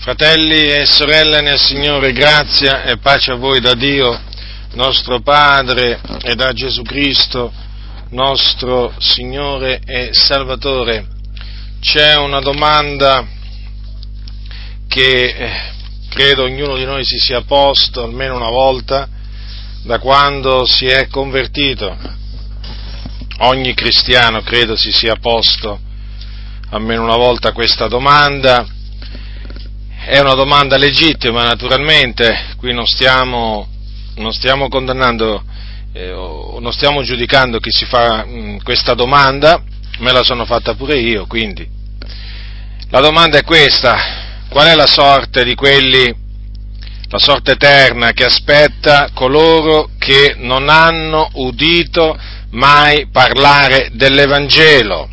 Fratelli e sorelle nel Signore, grazia e pace a voi da Dio, nostro Padre, e da Gesù Cristo, nostro Signore e Salvatore. C'è una domanda che eh, credo ognuno di noi si sia posto almeno una volta da quando si è convertito. Ogni cristiano credo si sia posto almeno una volta questa domanda è una domanda legittima, naturalmente, qui non stiamo, non stiamo condannando eh, o non stiamo giudicando chi si fa mh, mm, questa domanda, me la sono fatta pure io, quindi. La domanda è questa, qual è la sorte di quelli, la sorte eterna che aspetta coloro che non hanno udito mai parlare dell'Evangelo?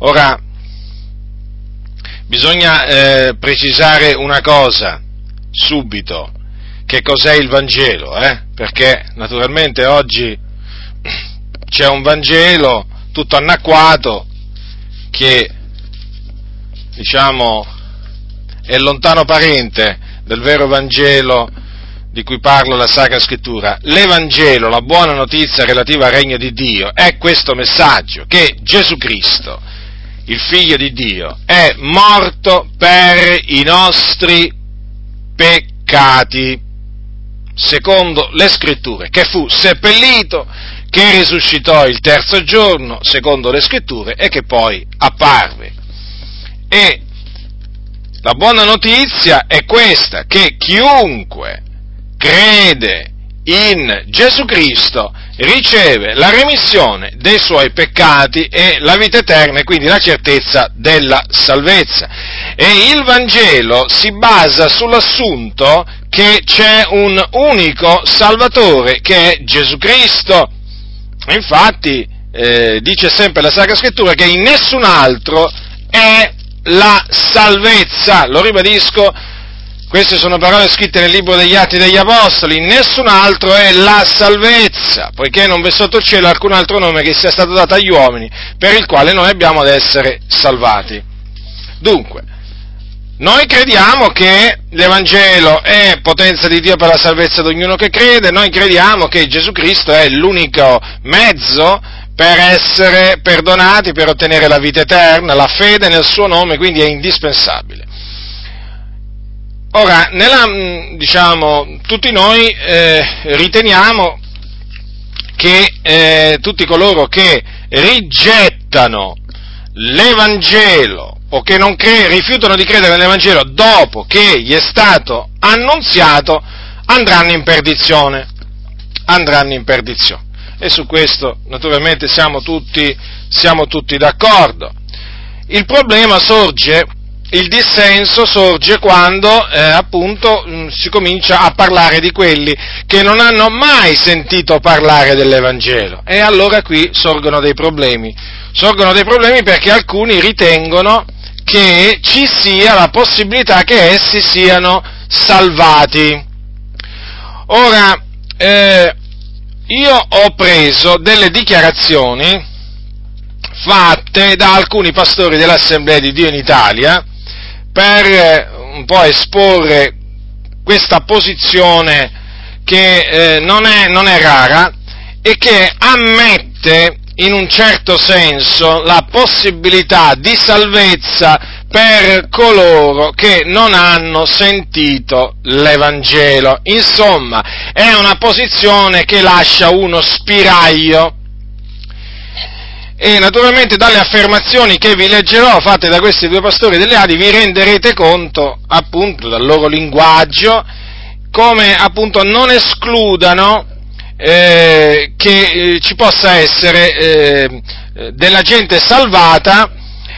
Ora, Bisogna eh, precisare una cosa subito, che cos'è il Vangelo, eh? perché naturalmente oggi c'è un Vangelo tutto anacquato che diciamo è lontano parente del vero Vangelo di cui parla la Sacra Scrittura. L'Evangelo, la buona notizia relativa al regno di Dio, è questo messaggio che Gesù Cristo il figlio di Dio, è morto per i nostri peccati, secondo le scritture, che fu seppellito, che risuscitò il terzo giorno, secondo le scritture, e che poi apparve. E la buona notizia è questa, che chiunque crede in Gesù Cristo riceve la remissione dei suoi peccati e la vita eterna e quindi la certezza della salvezza. E il Vangelo si basa sull'assunto che c'è un unico Salvatore che è Gesù Cristo. Infatti eh, dice sempre la Sacra Scrittura che in nessun altro è la salvezza, lo ribadisco, queste sono parole scritte nel libro degli Atti degli Apostoli, nessun altro è la salvezza, poiché non v'è sotto il cielo alcun altro nome che sia stato dato agli uomini per il quale noi abbiamo ad essere salvati. Dunque, noi crediamo che l'Evangelo è potenza di Dio per la salvezza di ognuno che crede, noi crediamo che Gesù Cristo è l'unico mezzo per essere perdonati, per ottenere la vita eterna, la fede nel suo nome, quindi è indispensabile. Ora, nella, mm, diciamo, tutti noi eh, riteniamo che eh, tutti coloro che rigettano l'Evangelo o che cre- rifiutano di credere nell'Evangelo dopo che gli è stato annunziato andranno in perdizione. Andranno in perdizione. E su questo naturalmente siamo tutti, siamo tutti d'accordo. Il problema sorge il dissenso sorge quando eh, appunto mh, mm, si comincia a parlare di quelli che non hanno mai sentito parlare dell'Evangelo e allora qui sorgono dei problemi. Sorgono dei problemi perché alcuni ritengono che ci sia la possibilità che essi siano salvati. Ora, eh, io ho preso delle dichiarazioni fatte da alcuni pastori dell'Assemblea di Dio in Italia, per eh, un po' esporre questa posizione che eh, non, è, non è rara e che ammette in un certo senso la possibilità di salvezza per coloro che non hanno sentito l'Evangelo. Insomma, è una posizione che lascia uno spiraglio e naturalmente dalle affermazioni che vi leggerò fatte da questi due pastori delle Adi vi renderete conto appunto dal loro linguaggio come appunto non escludano eh, che eh, ci possa essere eh, della gente salvata,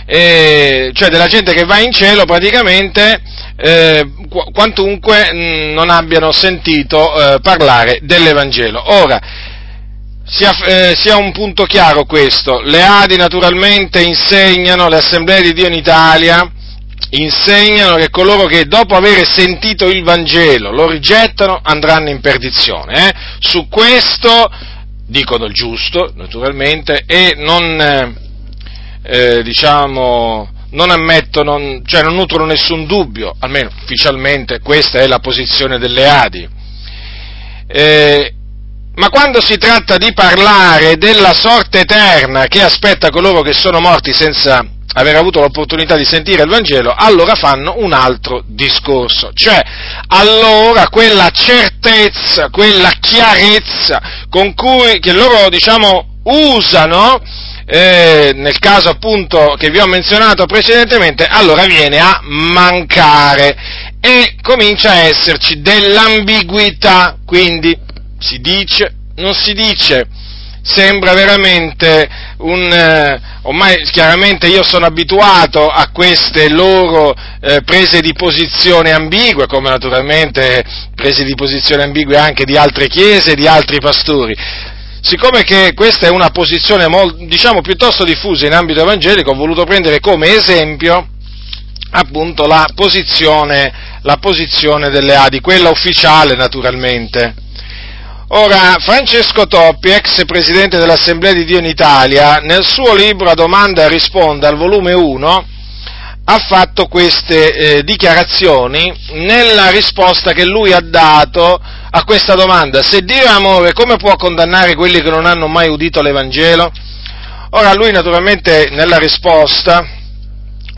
eh, cioè della gente che va in cielo praticamente eh, quantunque mh, non abbiano sentito eh, parlare dell'Evangelo. Ora, sia, eh, sia, un punto chiaro questo, le Adi naturalmente insegnano, le assemblee di Dio in Italia insegnano che coloro che dopo aver sentito il Vangelo lo rigettano andranno in perdizione. Eh? Su questo dicono il giusto, naturalmente, e non, eh, diciamo, non ammettono, cioè non nutrono nessun dubbio, almeno ufficialmente questa è la posizione delle Adi. Eh, ma quando si tratta di parlare della sorte eterna che aspetta coloro che sono morti senza aver avuto l'opportunità di sentire il Vangelo, allora fanno un altro discorso, cioè allora quella certezza, quella chiarezza con cui che loro diciamo usano eh, nel caso appunto che vi ho menzionato precedentemente, allora viene a mancare e comincia a esserci dell'ambiguità, quindi si dice, non si dice, sembra veramente un... Eh, ormai chiaramente io sono abituato a queste loro eh, prese di posizione ambigue, come naturalmente prese di posizione ambigue anche di altre chiese, di altri pastori. Siccome che questa è una posizione diciamo piuttosto diffusa in ambito evangelico, ho voluto prendere come esempio appunto la posizione, la posizione delle Adi, quella ufficiale naturalmente. Ora, Francesco Toppi, ex presidente dell'Assemblea di Dio in Italia, nel suo libro A domanda e risponda al volume 1, ha fatto queste eh, dichiarazioni nella risposta che lui ha dato a questa domanda. Se Dio è amore, come può condannare quelli che non hanno mai udito l'Evangelo? Ora, lui naturalmente nella risposta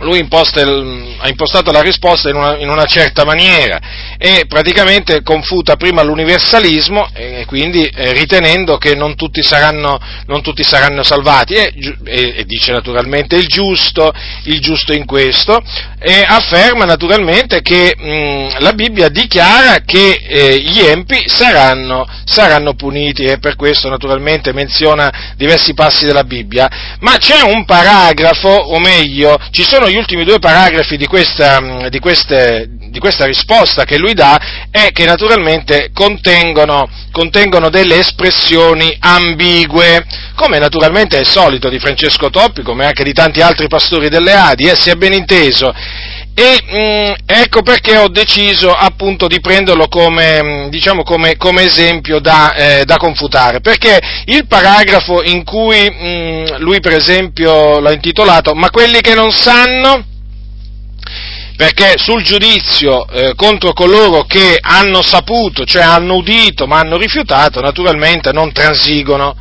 lui imposta il, ha impostato la risposta in una, in una, certa maniera e praticamente confuta prima l'universalismo e quindi eh, ritenendo che non tutti saranno, non tutti saranno salvati. E, e, e, dice naturalmente il giusto, il giusto in questo e afferma naturalmente che mh, la Bibbia dichiara che eh, gli empi saranno, saranno puniti e per questo naturalmente menziona diversi passi della Bibbia, ma c'è un paragrafo, o meglio, ci sono sono gli ultimi due paragrafi di questa, mm, di, queste, di questa risposta che lui dà e che naturalmente contengono, contengono delle espressioni ambigue, come naturalmente è solito di Francesco Toppi, come anche di tanti altri pastori delle Adi, eh, si è ben inteso. E mh, mm, ecco perché ho deciso appunto di prenderlo come, mm, diciamo, come, come esempio da, eh, da, confutare, perché il paragrafo in cui mh, lui per esempio l'ha intitolato Ma quelli che non sanno, perché sul giudizio eh, contro coloro che hanno saputo, cioè hanno udito ma hanno rifiutato, naturalmente non transigono.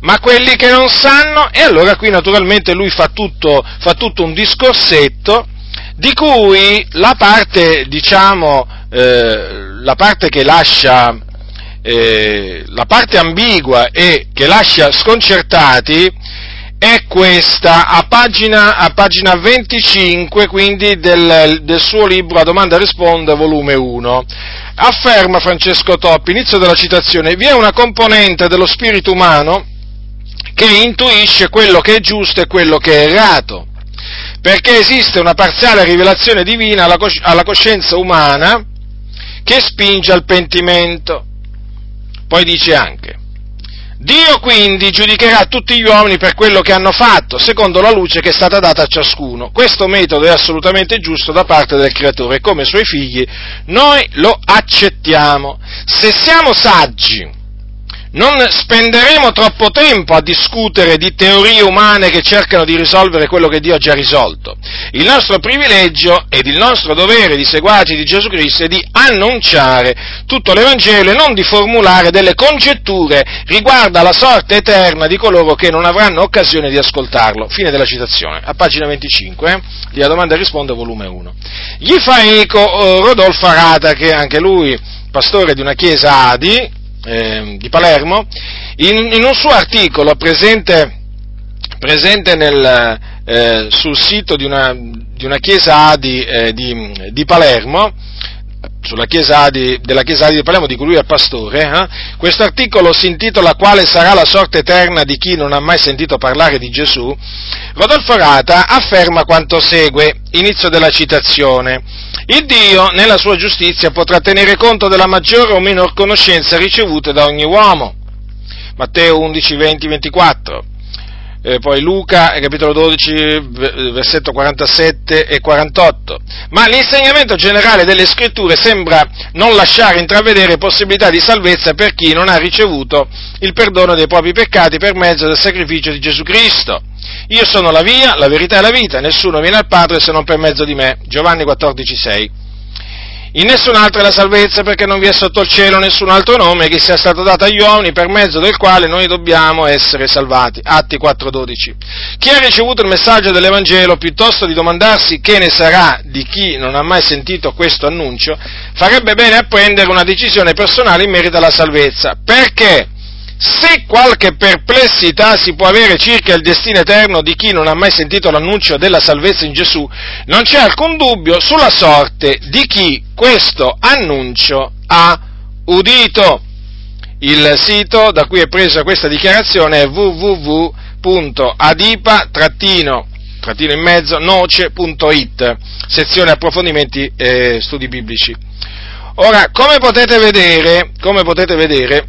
Ma quelli che non sanno, e allora qui naturalmente lui fa tutto, fa tutto un discorsetto di cui la parte, diciamo, eh, la parte che lascia, eh, la parte ambigua e che lascia sconcertati è questa, a pagina, a pagina 25, quindi del, del, suo libro A domanda risponde, volume 1. Afferma Francesco Toppi, inizio della citazione, vi è una componente dello spirito umano che intuisce quello che è giusto e quello che è errato perché esiste una parziale rivelazione divina alla, cosci- alla coscienza umana che spinge al pentimento. Poi dice anche, Dio quindi giudicherà tutti gli uomini per quello che hanno fatto, secondo la luce che è stata data a ciascuno. Questo metodo è assolutamente giusto da parte del Creatore e come suoi figli noi lo accettiamo. Se siamo saggi non spenderemo troppo tempo a discutere di teorie umane che cercano di risolvere quello che Dio ha già risolto. Il nostro privilegio ed il nostro dovere di seguaci di Gesù Cristo è di annunciare tutto l'Evangelo e non di formulare delle congetture riguardo alla sorte eterna di coloro che non avranno occasione di ascoltarlo. Fine della citazione. A pagina 25, eh? la domanda risponde volume 1. Gli fa eco eh, Rodolfo Arata, che anche lui pastore di una chiesa Adi, eh, di Palermo, in, in, un suo articolo presente, presente nel, eh, sul sito di una, di una chiesa Adi eh, di, di, Palermo, sulla chiesa Adi, della chiesa Adi di Palermo di cui lui è pastore, eh, questo articolo si intitola Quale sarà la sorte eterna di chi non ha mai sentito parlare di Gesù, Rodolfo Rata afferma quanto segue, inizio della citazione, il Dio, nella sua giustizia, potrà tenere conto della maggiore o minor conoscenza ricevute da ogni uomo. Matteo 11, 20, 24. Eh, poi Luca, capitolo 12, versetto 47 e 48. Ma l'insegnamento generale delle scritture sembra non lasciare intravedere possibilità di salvezza per chi non ha ricevuto il perdono dei propri peccati per mezzo del sacrificio di Gesù Cristo. Io sono la via, la verità e la vita, nessuno viene al Padre se non per mezzo di me. Giovanni 14,6. In nessun altro è la salvezza perché non vi è sotto il cielo nessun altro nome che sia stato dato agli uomini per mezzo del quale noi dobbiamo essere salvati. Atti 4:12. Chi ha ricevuto il messaggio dell'Evangelo, piuttosto di domandarsi che ne sarà di chi non ha mai sentito questo annuncio, farebbe bene a prendere una decisione personale in merito alla salvezza. Perché? Se qualche perplessità si può avere circa il destino eterno di chi non ha mai sentito l'annuncio della salvezza in Gesù, non c'è alcun dubbio sulla sorte di chi questo annuncio ha udito. Il sito da cui è presa questa dichiarazione è www.adipa- trattino in mezzo noce.it, sezione approfondimenti e studi biblici. Ora, come potete vedere, come potete vedere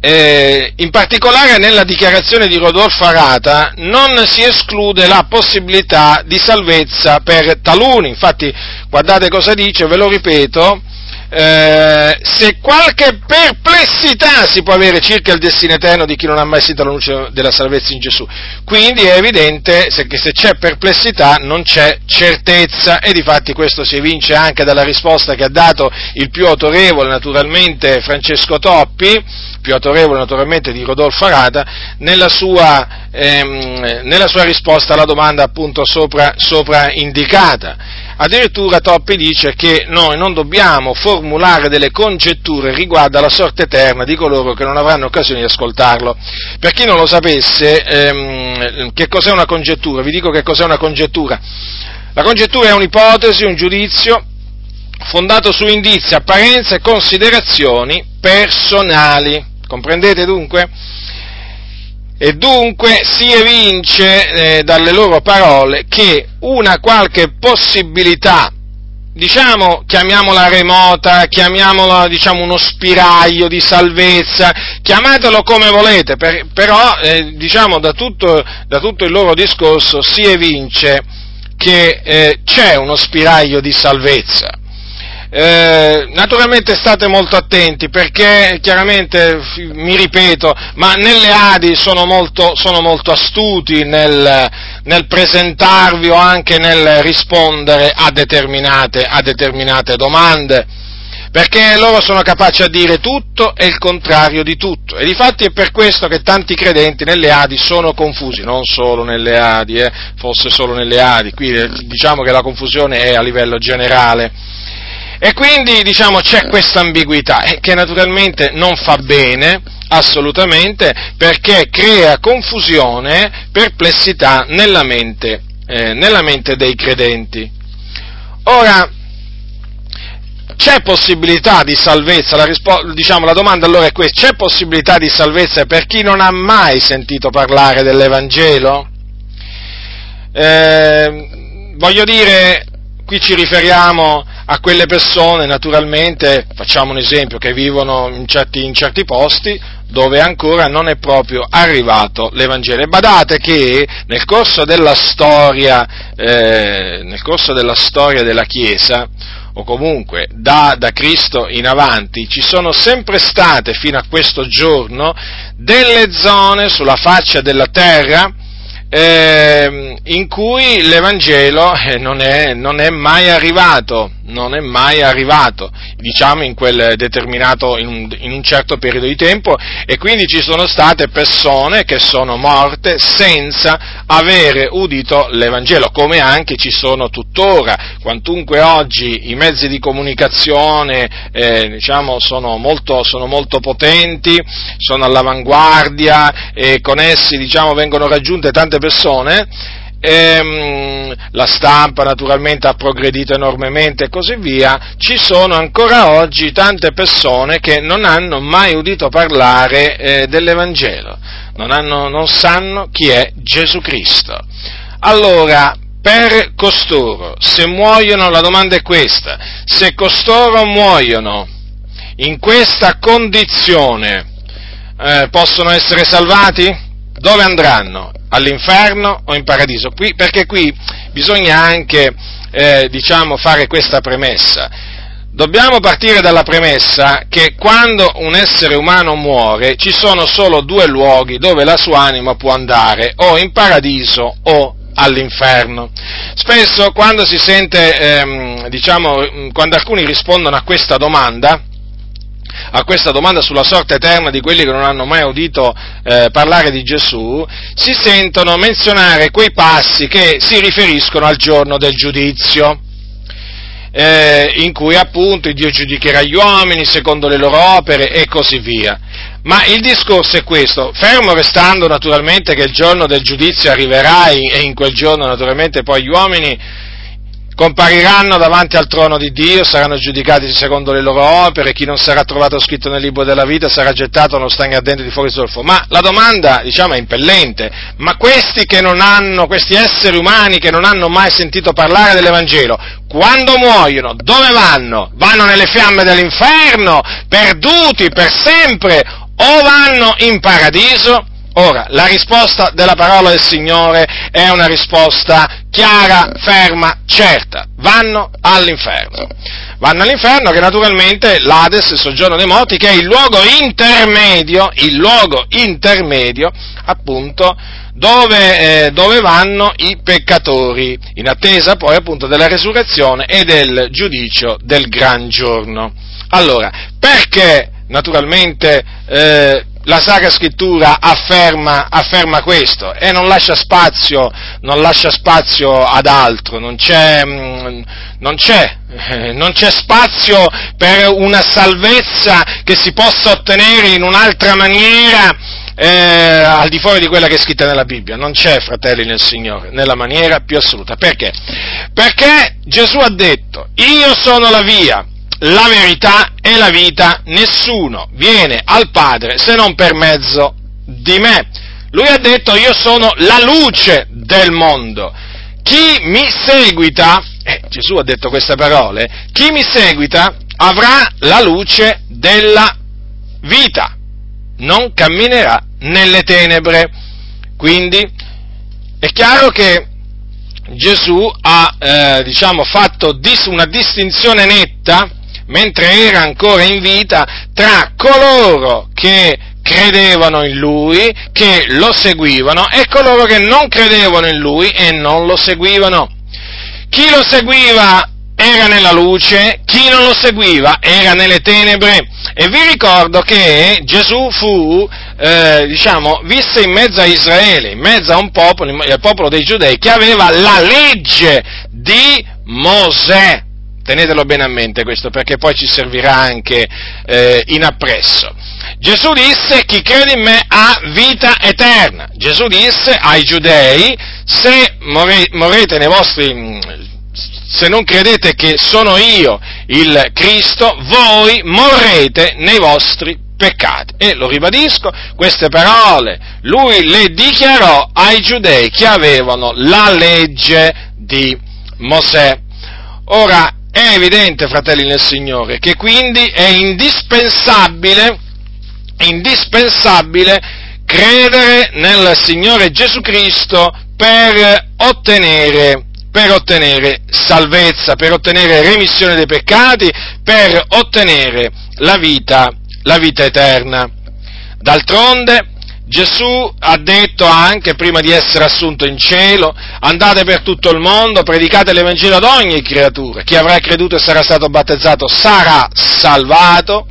eh, in particolare nella dichiarazione di Rodolfo Arata non si esclude la possibilità di salvezza per taluni, infatti guardate cosa dice, ve lo ripeto, eh, se qualche perplessità si può avere circa il destino eterno di chi non ha mai sentito la luce della salvezza in Gesù. Quindi è evidente che se c'è perplessità non c'è certezza e difatti questo si evince anche dalla risposta che ha dato il più autorevole naturalmente Francesco Toppi, più autorevole naturalmente di Rodolfo Arata, nella sua, ehm, nella sua risposta alla domanda appunto sopra, sopra indicata. Addirittura Toppi dice che noi non dobbiamo formulare delle congetture riguardo alla sorte eterna di coloro che non avranno occasione di ascoltarlo. Per chi non lo sapesse, ehm, che cos'è una congettura? Vi dico che cos'è una congettura. La congettura è un'ipotesi, un giudizio fondato su indizi, apparenze e considerazioni personali. Comprendete dunque? E dunque si evince eh, dalle loro parole che una qualche possibilità, diciamo, chiamiamola remota, chiamiamola, diciamo, uno spiraglio di salvezza, chiamatelo come volete, per, però, eh, diciamo, da tutto, da tutto, il loro discorso si evince che eh, c'è uno spiraglio di salvezza. Eh, naturalmente state molto attenti perché chiaramente, mi ripeto, ma nelle Adi sono molto, sono molto astuti nel, nel, presentarvi o anche nel rispondere a determinate, a determinate domande perché loro sono capaci a dire tutto e il contrario di tutto. E difatti è per questo che tanti credenti nelle Adi sono confusi, non solo nelle Adi, eh, fosse solo nelle Adi, qui eh, diciamo che la confusione è a livello generale. E quindi diciamo c'è questa ambiguità eh, che naturalmente non fa bene assolutamente perché crea confusione, perplessità nella mente, eh, nella mente dei credenti. Ora, c'è possibilità di salvezza? La, rispo- diciamo, la domanda allora è questa, c'è possibilità di salvezza per chi non ha mai sentito parlare dell'Evangelo? Eh, voglio dire, qui ci riferiamo a quelle persone, naturalmente, facciamo un esempio, che vivono in certi, in certi posti dove ancora non è proprio arrivato l'Evangelo. E badate che nel corso della storia, eh, nel corso della, storia della Chiesa, o comunque da, da, Cristo in avanti, ci sono sempre state fino a questo giorno delle zone sulla faccia della terra eh, in cui l'Evangelo eh, non, è, non è mai arrivato non è mai arrivato, diciamo in quel determinato, in un, in un, certo periodo di tempo, e quindi ci sono state persone che sono morte senza avere udito l'Evangelo, come anche ci sono tuttora, quantunque oggi i mezzi di comunicazione eh, diciamo, sono, molto, sono, molto, potenti, sono all'avanguardia e con essi diciamo, vengono raggiunte tante persone, ehm, la stampa naturalmente ha progredito enormemente e così via, ci sono ancora oggi tante persone che non hanno mai udito parlare eh, dell'Evangelo, non, hanno, non sanno chi è Gesù Cristo. Allora, per costoro, se muoiono, la domanda è questa, se costoro muoiono in questa condizione, eh, possono essere salvati? Dove andranno? All'inferno o in paradiso, qui, perché qui bisogna anche eh, diciamo, fare questa premessa. dobbiamo partire dalla premessa che quando un essere umano muore ci sono solo due luoghi dove la sua anima può andare, o in paradiso o all'inferno. Spesso quando si sente, ehm, diciamo, quando alcuni rispondono a questa domanda, a questa domanda sulla sorte eterna di quelli che non hanno mai udito eh, parlare di Gesù, si sentono menzionare quei passi che si riferiscono al giorno del giudizio. Eh, in cui appunto Dio giudicherà gli uomini secondo le loro opere e così via. Ma il discorso è questo, fermo restando naturalmente che il giorno del giudizio arriverà e in quel giorno naturalmente poi gli uomini compariranno davanti al trono di Dio, saranno giudicati secondo le loro opere, chi non sarà trovato scritto nel libro della vita sarà gettato nello stagno ardente di fuori zolfo. Ma la domanda, diciamo, è impellente, ma questi che non hanno, questi esseri umani che non hanno mai sentito parlare dell'Evangelo, quando muoiono, dove vanno? Vanno nelle fiamme dell'inferno, perduti per sempre, o vanno in paradiso? Ora, la risposta della parola del Signore è una risposta chiara, ferma, certa. Vanno all'inferno. Vanno all'inferno che naturalmente l'Ades, il soggiorno dei morti, che è il luogo intermedio, il luogo intermedio, appunto, dove, eh, dove vanno i peccatori, in attesa poi appunto della resurrezione e del giudicio del gran giorno. Allora, perché naturalmente eh, la Sacra Scrittura afferma, afferma, questo e non lascia, spazio, non lascia spazio ad altro, non c'è, mm, non, c'è, non c'è, spazio per una salvezza che si possa ottenere in un'altra maniera eh, al di fuori di quella che è scritta nella Bibbia. Non c'è, fratelli nel Signore, nella maniera più assoluta. Perché? Perché Gesù ha detto, io sono la via, la verità e la vita, nessuno viene al Padre se non per mezzo di me. Lui ha detto io sono la luce del mondo. Chi mi seguita, eh, Gesù ha detto queste parole, chi mi seguita avrà la luce della vita, non camminerà nelle tenebre. Quindi è chiaro che Gesù ha eh, diciamo, fatto dis- una distinzione netta mentre era ancora in vita, tra coloro che credevano in lui, che lo seguivano, e coloro che non credevano in lui e non lo seguivano. Chi lo seguiva era nella luce, chi non lo seguiva era nelle tenebre. E vi ricordo che Gesù fu, eh, diciamo, visse in mezzo a Israele, in mezzo a un popolo, il popolo dei giudei, che aveva la legge di Mosè tenetelo bene a mente questo perché poi ci servirà anche eh, in appresso. Gesù disse chi crede in me ha vita eterna. Gesù disse ai giudei se morrete nei vostri se non credete che sono io il Cristo, voi morrete nei vostri peccati. E lo ribadisco, queste parole lui le dichiarò ai giudei che avevano la legge di Mosè. Ora, è evidente, fratelli nel Signore, che quindi è indispensabile, indispensabile credere nel Signore Gesù Cristo per ottenere, per ottenere salvezza, per ottenere remissione dei peccati, per ottenere la vita, la vita eterna. D'altronde, Gesù ha detto anche prima di essere assunto in cielo, andate per tutto il mondo, predicate l'Evangelo ad ogni creatura, chi avrà creduto e sarà stato battezzato sarà salvato,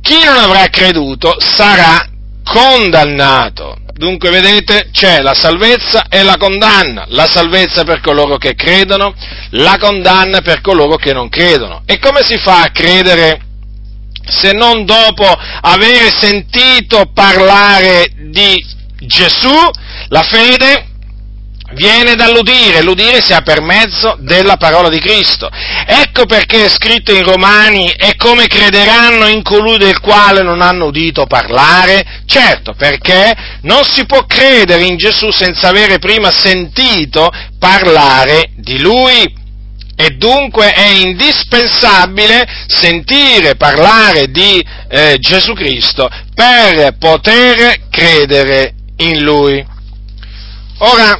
chi non avrà creduto sarà condannato. Dunque vedete c'è la salvezza e la condanna, la salvezza per coloro che credono, la condanna per coloro che non credono. E come si fa a credere se non dopo aver sentito parlare di Gesù, la fede viene dall'udire, l'udire si ha per mezzo della parola di Cristo. Ecco perché è scritto in Romani, e come crederanno in colui del quale non hanno udito parlare? Certo, perché non si può credere in Gesù senza avere prima sentito parlare di Lui. E dunque è indispensabile sentire parlare di eh, Gesù Cristo per poter credere in Lui. Ora,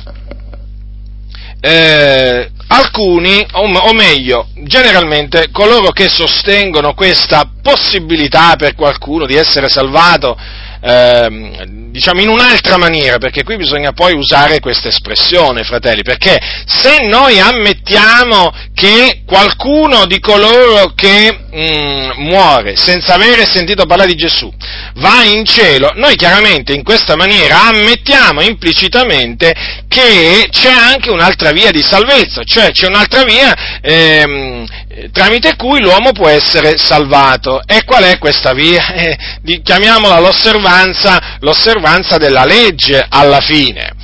eh, alcuni, o meglio, generalmente coloro che sostengono questa possibilità per qualcuno di essere salvato, eh, diciamo in un'altra maniera, perché qui bisogna poi usare questa espressione, fratelli, perché se noi ammettiamo che qualcuno di coloro che mh, mm, muore senza avere sentito parlare di Gesù va in cielo, noi chiaramente in questa maniera ammettiamo implicitamente che c'è anche un'altra via di salvezza, cioè c'è un'altra via ehm, tramite cui l'uomo può essere salvato. E qual è questa via? Eh, chiamiamola l'osservanza, l'osservanza della legge alla fine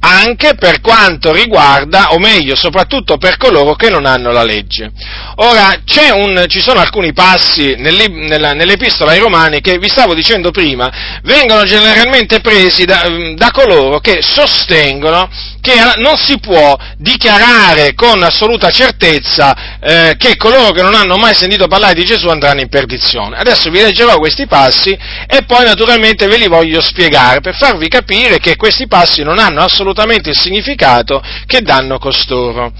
anche per quanto riguarda, o meglio, soprattutto per coloro che non hanno la legge. Ora, un, ci sono alcuni passi nell'Epistola ai Romani che, vi stavo dicendo prima, vengono generalmente presi da, da coloro che sostengono che non si può dichiarare con assoluta certezza eh, che coloro che non hanno mai sentito parlare di Gesù andranno in perdizione. Adesso vi leggerò questi passi e poi naturalmente ve li voglio spiegare per farvi capire che questi passi non hanno assolutamente il significato che danno costoro.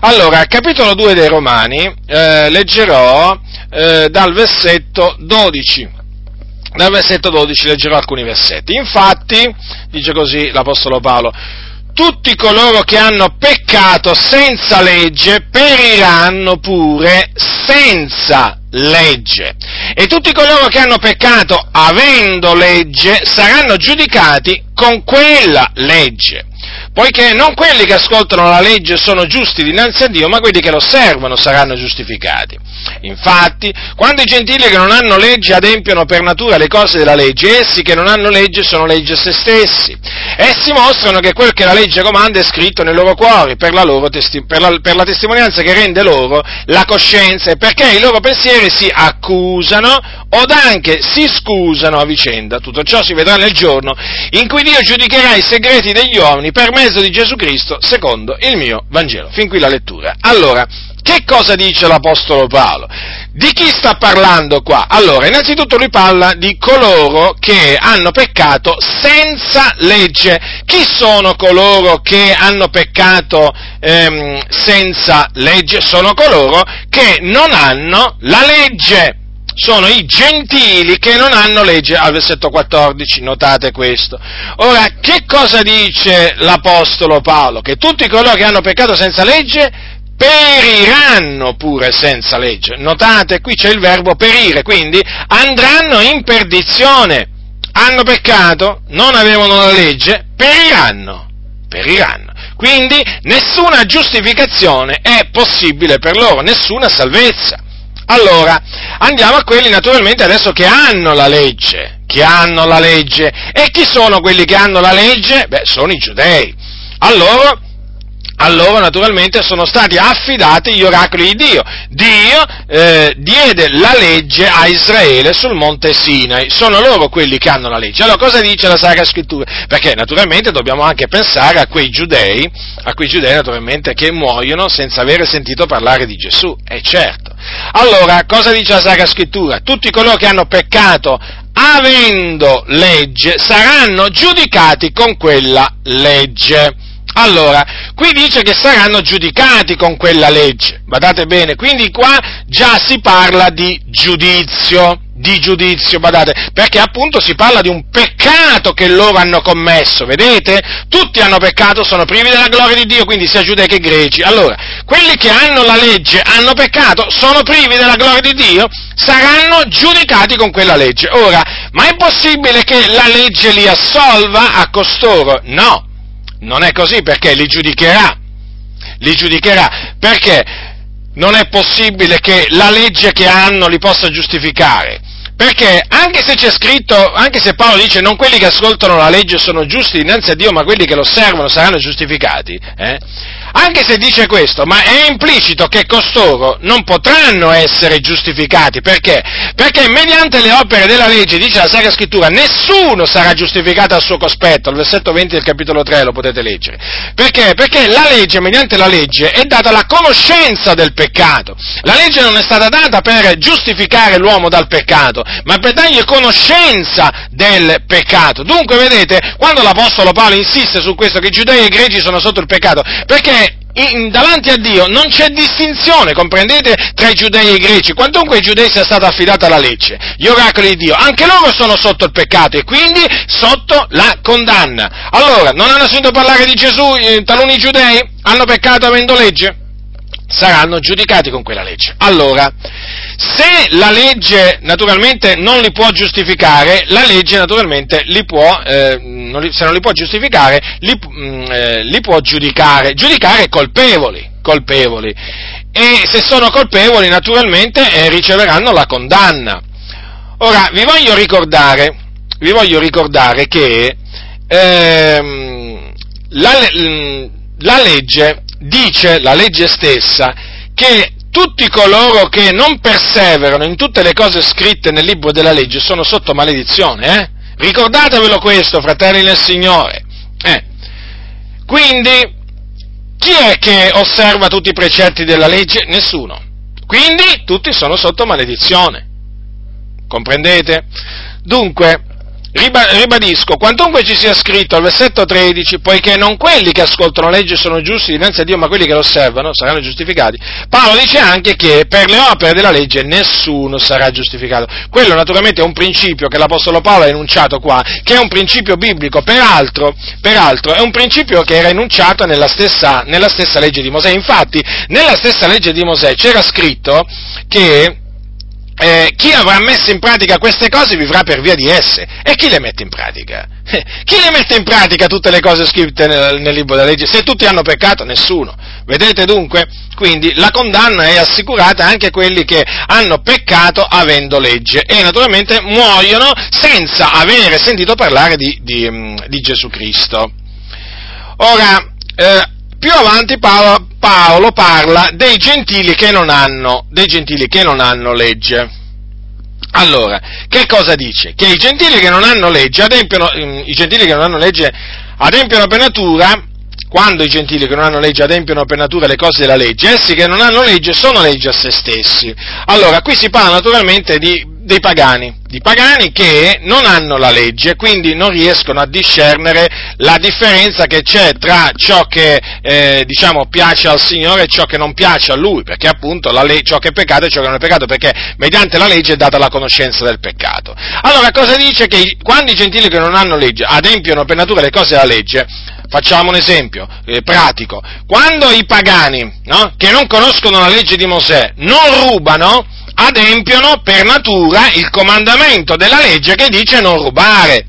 Allora, capitolo 2 dei Romani, eh, leggerò eh, dal versetto 12 dal versetto 12 leggerò alcuni versetti. Infatti, dice così l'Apostolo Paolo, tutti coloro che hanno peccato senza legge periranno pure senza legge. E tutti coloro che hanno peccato avendo legge saranno giudicati con quella legge poiché non quelli che ascoltano la legge sono giusti dinanzi a Dio, ma quelli che lo osservano saranno giustificati. Infatti, quando i gentili che non hanno legge adempiono per natura le cose della legge, essi che non hanno legge sono legge a se stessi. Essi mostrano che quel che la legge comanda è scritto nei loro cuori per la, loro testi- per la, per la testimonianza che rende loro la coscienza e perché i loro pensieri si accusano o anche si scusano a vicenda. Tutto ciò si vedrà nel giorno in cui Dio giudicherà i segreti degli uomini per mezzo di Gesù Cristo secondo il mio Vangelo. Fin qui la lettura. Allora, che cosa dice l'Apostolo Paolo? Di chi sta parlando qua? Allora, innanzitutto lui parla di coloro che hanno peccato senza legge. Chi sono coloro che hanno peccato ehm, senza legge? Sono coloro che non hanno la legge sono i gentili che non hanno legge, al versetto 14, notate questo. Ora, che cosa dice l'Apostolo Paolo? Che tutti coloro che hanno peccato senza legge periranno pure senza legge. Notate, qui c'è il verbo perire, quindi andranno in perdizione. Hanno peccato, non avevano la legge, periranno. Periranno. Quindi nessuna giustificazione è possibile per loro, nessuna salvezza. Allora, andiamo a quelli naturalmente adesso che hanno la legge, che hanno la legge. E chi sono quelli che hanno la legge? Beh, sono i giudei. A naturalmente sono stati affidati gli oracoli di Dio. Dio eh, diede la legge a Israele sul monte Sinai, sono loro quelli che hanno la legge. Allora cosa dice la Sacra Scrittura? Perché naturalmente dobbiamo anche pensare a quei giudei, a quei giudei naturalmente che muoiono senza avere sentito parlare di Gesù, è certo. Allora, cosa dice la Sacra Scrittura? Tutti coloro che hanno peccato avendo legge saranno giudicati con quella legge. Allora, qui dice che saranno giudicati con quella legge, badate bene, quindi qua già si parla di giudizio, di giudizio, badate, perché appunto si parla di un peccato che loro hanno commesso, vedete? Tutti hanno peccato, sono privi della gloria di Dio, quindi sia giudei che greci. Allora, quelli che hanno la legge, hanno peccato, sono privi della gloria di Dio, saranno giudicati con quella legge. Ora, ma è possibile che la legge li assolva a costoro? No non è così perché li giudicherà. Li giudicherà perché non è possibile che la legge che hanno li possa giustificare. Perché anche se c'è scritto, anche se Paolo dice non quelli che ascoltano la legge sono giusti dinanzi a Dio, ma quelli che lo osservano saranno giustificati, eh? Anche se dice questo, ma è implicito che costoro non potranno essere giustificati, perché? Perché mediante le opere della legge, dice la Sacra Scrittura, nessuno sarà giustificato al suo cospetto, il versetto 20 del capitolo 3 lo potete leggere. Perché? Perché la legge, mediante la legge, è data la conoscenza del peccato. La legge non è stata data per giustificare l'uomo dal peccato, ma per dargli conoscenza del peccato. Dunque, vedete, quando l'Apostolo Paolo insiste su questo, che i giudei e i greci sono sotto il peccato, perché in, davanti a Dio non c'è distinzione, comprendete, tra i giudei e i greci. Quantunque ai giudei sia stata affidata la legge, gli oracoli di Dio, anche loro sono sotto il peccato e quindi sotto la condanna. Allora, non hanno sentito parlare di Gesù eh, taluni giudei? Hanno peccato avendo legge? Saranno giudicati con quella legge. Allora, se la legge naturalmente non li può giustificare, la legge naturalmente li può, eh, non li, se non li può giustificare, li, mh, mm, eh, li può giudicare, giudicare colpevoli, colpevoli. E se sono colpevoli naturalmente eh, riceveranno la condanna. Ora, vi voglio ricordare, vi voglio ricordare che ehm, la, la legge dice, la legge stessa, che tutti coloro che non perseverano in tutte le cose scritte nel libro della legge sono sotto maledizione, eh? Ricordatevelo questo, fratelli nel Signore. Eh. Quindi, chi è che osserva tutti i precetti della legge? Nessuno. Quindi, tutti sono sotto maledizione. Comprendete? Dunque, ribadisco, quantunque ci sia scritto al versetto 13, poiché non quelli che ascoltano la legge sono giusti dinanzi a Dio, ma quelli che lo osservano saranno giustificati, Paolo dice anche che per le opere della legge nessuno sarà giustificato. Quello naturalmente è un principio che l'Apostolo Paolo ha enunciato qua, che è un principio biblico, peraltro, peraltro è un principio che era enunciato nella stessa, nella stessa legge di Mosè. Infatti, nella stessa legge di Mosè c'era scritto che eh, chi avrà messo in pratica queste cose vivrà per via di esse. E chi le mette in pratica? Eh, chi le mette in pratica tutte le cose scritte nel, nel, libro della legge? Se tutti hanno peccato, nessuno. Vedete dunque? Quindi la condanna è assicurata anche a quelli che hanno peccato avendo legge e naturalmente muoiono senza avere sentito parlare di, di, mm, di Gesù Cristo. Ora, eh, più avanti Paolo, Paolo, parla dei gentili che non hanno, gentili che non hanno legge. Allora, che cosa dice? Che i gentili che non hanno legge adempiono, mm, i gentili che non hanno legge adempiono per natura, quando i gentili che non hanno legge adempiono per natura le cose della legge, essi che non hanno legge sono legge a se stessi. Allora, qui si parla naturalmente di dei pagani, di pagani che non hanno la legge quindi non riescono a discernere la differenza che c'è tra ciò che eh, diciamo piace al Signore e ciò che non piace a Lui, perché appunto le- ciò che è peccato e ciò che non è peccato, perché mediante la legge è data la conoscenza del peccato. Allora cosa dice? Che quando i gentili che non hanno legge adempiono per natura le cose della legge, Facciamo un esempio eh, pratico. Quando i pagani, no, che non conoscono la legge di Mosè, non rubano, adempiono per natura il comandamento della legge che dice non rubare.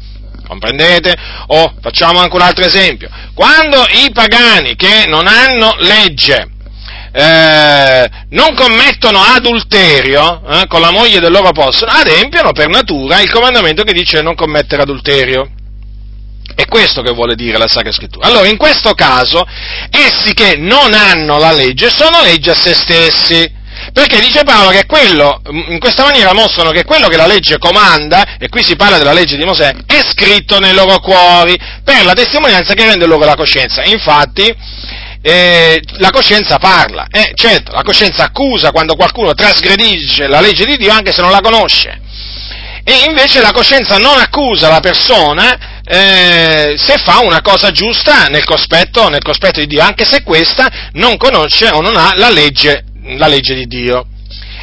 Comprendete? O facciamo anche un altro esempio. Quando i pagani che non hanno legge eh, non commettono adulterio eh, con la moglie del loro apostolo, adempiono per natura il comandamento che dice non commettere adulterio. È questo che vuole dire la Sacra Scrittura. Allora, in questo caso, essi che non hanno la legge sono legge a se stessi perché dice Paolo che quello, in questa maniera mostrano che quello che la legge comanda, e qui si parla della legge di Mosè, è scritto nei loro cuori, per la testimonianza che rende loro la coscienza. Infatti, eh, la coscienza parla, eh, certo, la coscienza accusa quando qualcuno trasgredisce la legge di Dio anche se non la conosce. E invece la coscienza non accusa la persona eh, se fa una cosa giusta nel cospetto, nel cospetto di Dio, anche se questa non conosce o non ha la legge la legge di Dio.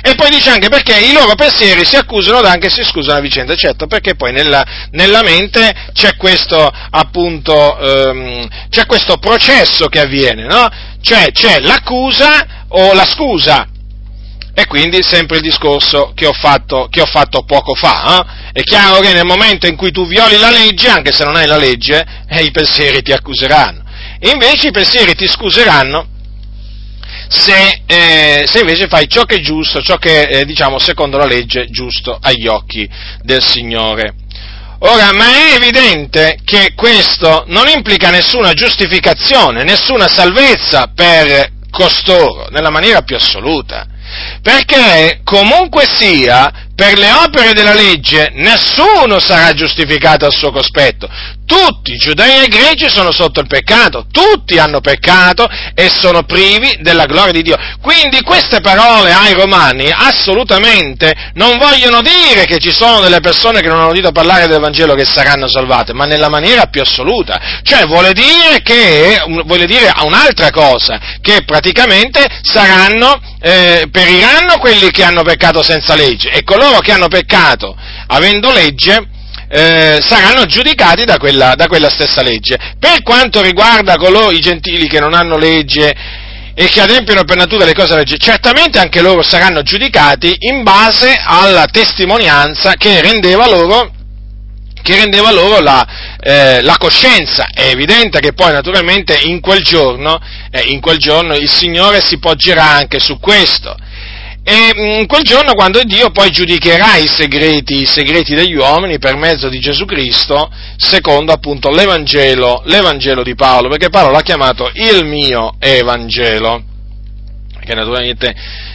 E poi dice anche perché i loro pensieri si accusano ed anche si scusano a vicenda, certo, perché poi nella, nella mente c'è questo, appunto, ehm, c'è questo processo che avviene, no? Cioè c'è l'accusa o la scusa. E quindi sempre il discorso che ho fatto, che ho fatto poco fa. Eh? È chiaro che nel momento in cui tu violi la legge, anche se non hai la legge, eh, i pensieri ti accuseranno. E invece i pensieri ti scuseranno se, eh, se, invece fai ciò che è giusto, ciò che eh, diciamo, secondo la legge, giusto agli occhi del Signore. Ora, ma è evidente che questo non implica nessuna giustificazione, nessuna salvezza per costoro, nella maniera più assoluta. Perché comunque sia, per le opere della legge nessuno sarà giustificato al suo cospetto. Tutti, giudei e greci, sono sotto il peccato, tutti hanno peccato e sono privi della gloria di Dio. Quindi queste parole ai romani assolutamente non vogliono dire che ci sono delle persone che non hanno udito parlare del Vangelo che saranno salvate, ma nella maniera più assoluta. Cioè vuole dire che, vuole dire un'altra cosa, che praticamente saranno, eh, periranno quelli che hanno peccato senza legge e coloro che hanno peccato avendo legge eh, saranno giudicati da quella, da quella, stessa legge. Per quanto riguarda coloro, i gentili che non hanno legge e che adempiono per natura le cose legge, certamente anche loro saranno giudicati in base alla testimonianza che rendeva loro che rendeva loro la, eh, la, coscienza. È evidente che poi naturalmente in quel, giorno, eh, in quel giorno il Signore si poggerà anche su questo. E mm, quel giorno quando Dio poi giudicherà i segreti, i segreti degli uomini per mezzo di Gesù Cristo, secondo appunto l'Evangelo, l'Evangelo di Paolo, perché Paolo l'ha chiamato il mio Evangelo, perché naturalmente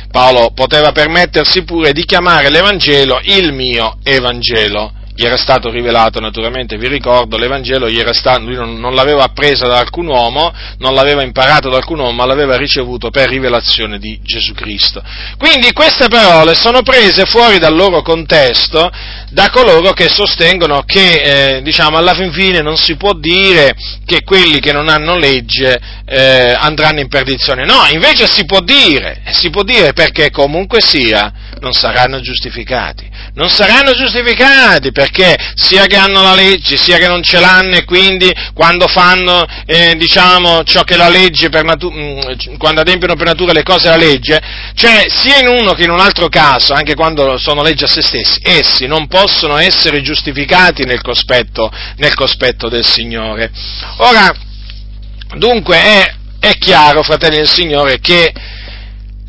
Paolo poteva permettersi pure di chiamare l'Evangelo il mio Evangelo gli era stato rivelato naturalmente, vi ricordo, l'Evangelo gli era stato, lui non, non, l'aveva appresa da alcun uomo, non l'aveva imparato da alcun uomo, ma l'aveva ricevuto per rivelazione di Gesù Cristo. Quindi queste parole sono prese fuori dal loro contesto da coloro che sostengono che, eh, diciamo, alla fin fine non si può dire che quelli che non hanno legge eh, andranno in perdizione. No, invece si può dire, si può dire perché comunque sia non saranno giustificati. Non saranno giustificati perché sia che hanno la legge, sia che non ce l'hanno e quindi quando fanno, eh, diciamo, ciò che la legge per natura, mm, quando adempiono per natura le cose della legge, cioè sia in uno che in un altro caso, anche quando sono legge a se stessi, essi non possono essere giustificati nel cospetto, nel cospetto del Signore. Ora, dunque è, è chiaro, fratelli del Signore, che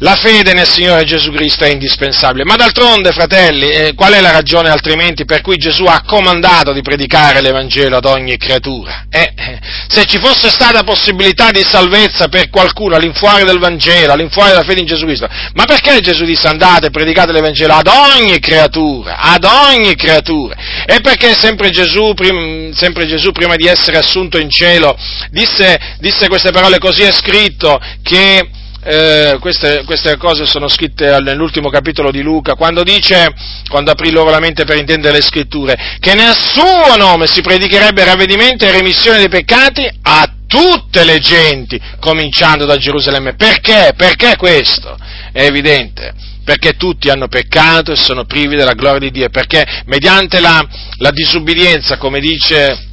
la fede nel Signore Gesù Cristo è indispensabile, ma d'altronde, fratelli, eh, qual è la ragione altrimenti per cui Gesù ha comandato di predicare l'Evangelo ad ogni creatura? Eh, eh, se ci fosse stata possibilità di salvezza per qualcuno all'infuori del Vangelo, all'infuori della fede in Gesù Cristo, ma perché Gesù disse andate e predicate l'Evangelo ad ogni creatura, ad ogni creatura? E perché sempre Gesù, prim, sempre Gesù prima di essere assunto in cielo disse, disse queste parole, così è scritto che eh, queste, queste, cose sono scritte nell'ultimo capitolo di Luca, quando dice, quando aprì loro la mente per intendere le scritture, che nel suo nome si predicherebbe ravvedimento e remissione dei peccati a tutte le genti, cominciando da Gerusalemme. Perché? Perché questo? È evidente perché tutti hanno peccato e sono privi della gloria di Dio, perché mediante la, la disubbidienza, come dice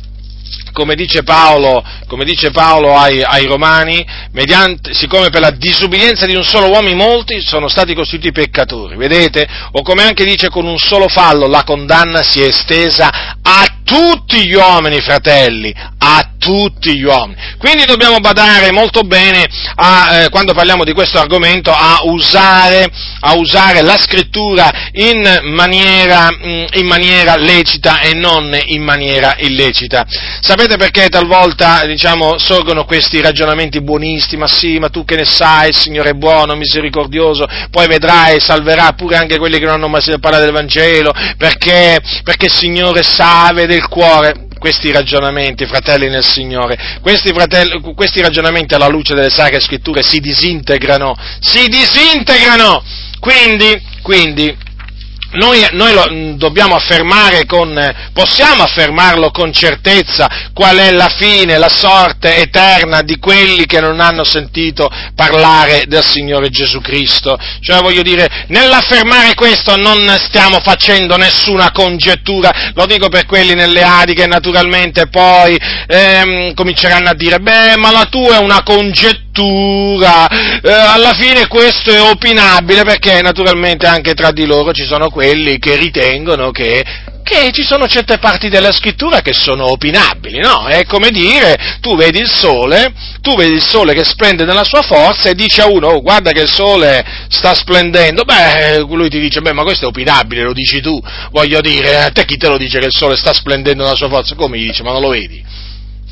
come dice Paolo, come dice Paolo ai, ai, Romani, mediante, siccome per la disubbidienza di un solo uomo i molti sono stati costituiti peccatori, vedete? O come anche dice con un solo fallo la condanna si è estesa a tutti gli uomini, fratelli, a tutti gli uomini. Quindi dobbiamo badare molto bene a, eh, quando parliamo di questo argomento a usare, a usare la scrittura in maniera, mm, in maniera, lecita e non in maniera illecita. Sapete perché talvolta diciamo, sorgono questi ragionamenti buonisti, ma sì, ma tu che ne sai, il Signore è buono, misericordioso, poi vedrai, salverà pure anche quelli che non hanno mai sentito parlare del Vangelo, perché, perché il Signore sa, vede del cuore questi ragionamenti, fratelli nel Signore, questi, fratelli, questi ragionamenti alla luce delle sacre scritture si disintegrano, si disintegrano! Quindi, quindi noi, noi lo, mm, dobbiamo affermare con, possiamo affermarlo con certezza qual è la fine, la sorte eterna di quelli che non hanno sentito parlare del Signore Gesù Cristo. Cioè voglio dire, nell'affermare questo non stiamo facendo nessuna congettura, lo dico per quelli nelle Adi che naturalmente poi ehm, cominceranno a dire, beh, ma la tua è una congettura eh, alla fine questo è opinabile perché naturalmente anche tra di loro ci sono quelli che ritengono che, che ci sono certe parti della scrittura che sono opinabili, no? È come dire, tu vedi il sole, tu vedi il sole che splende nella sua forza e dici a uno, oh, guarda che il sole sta splendendo, beh, lui ti dice, beh, ma questo è opinabile, lo dici tu, voglio dire, a te chi te lo dice che il sole sta splendendo nella sua forza? Come gli dice, ma non lo vedi?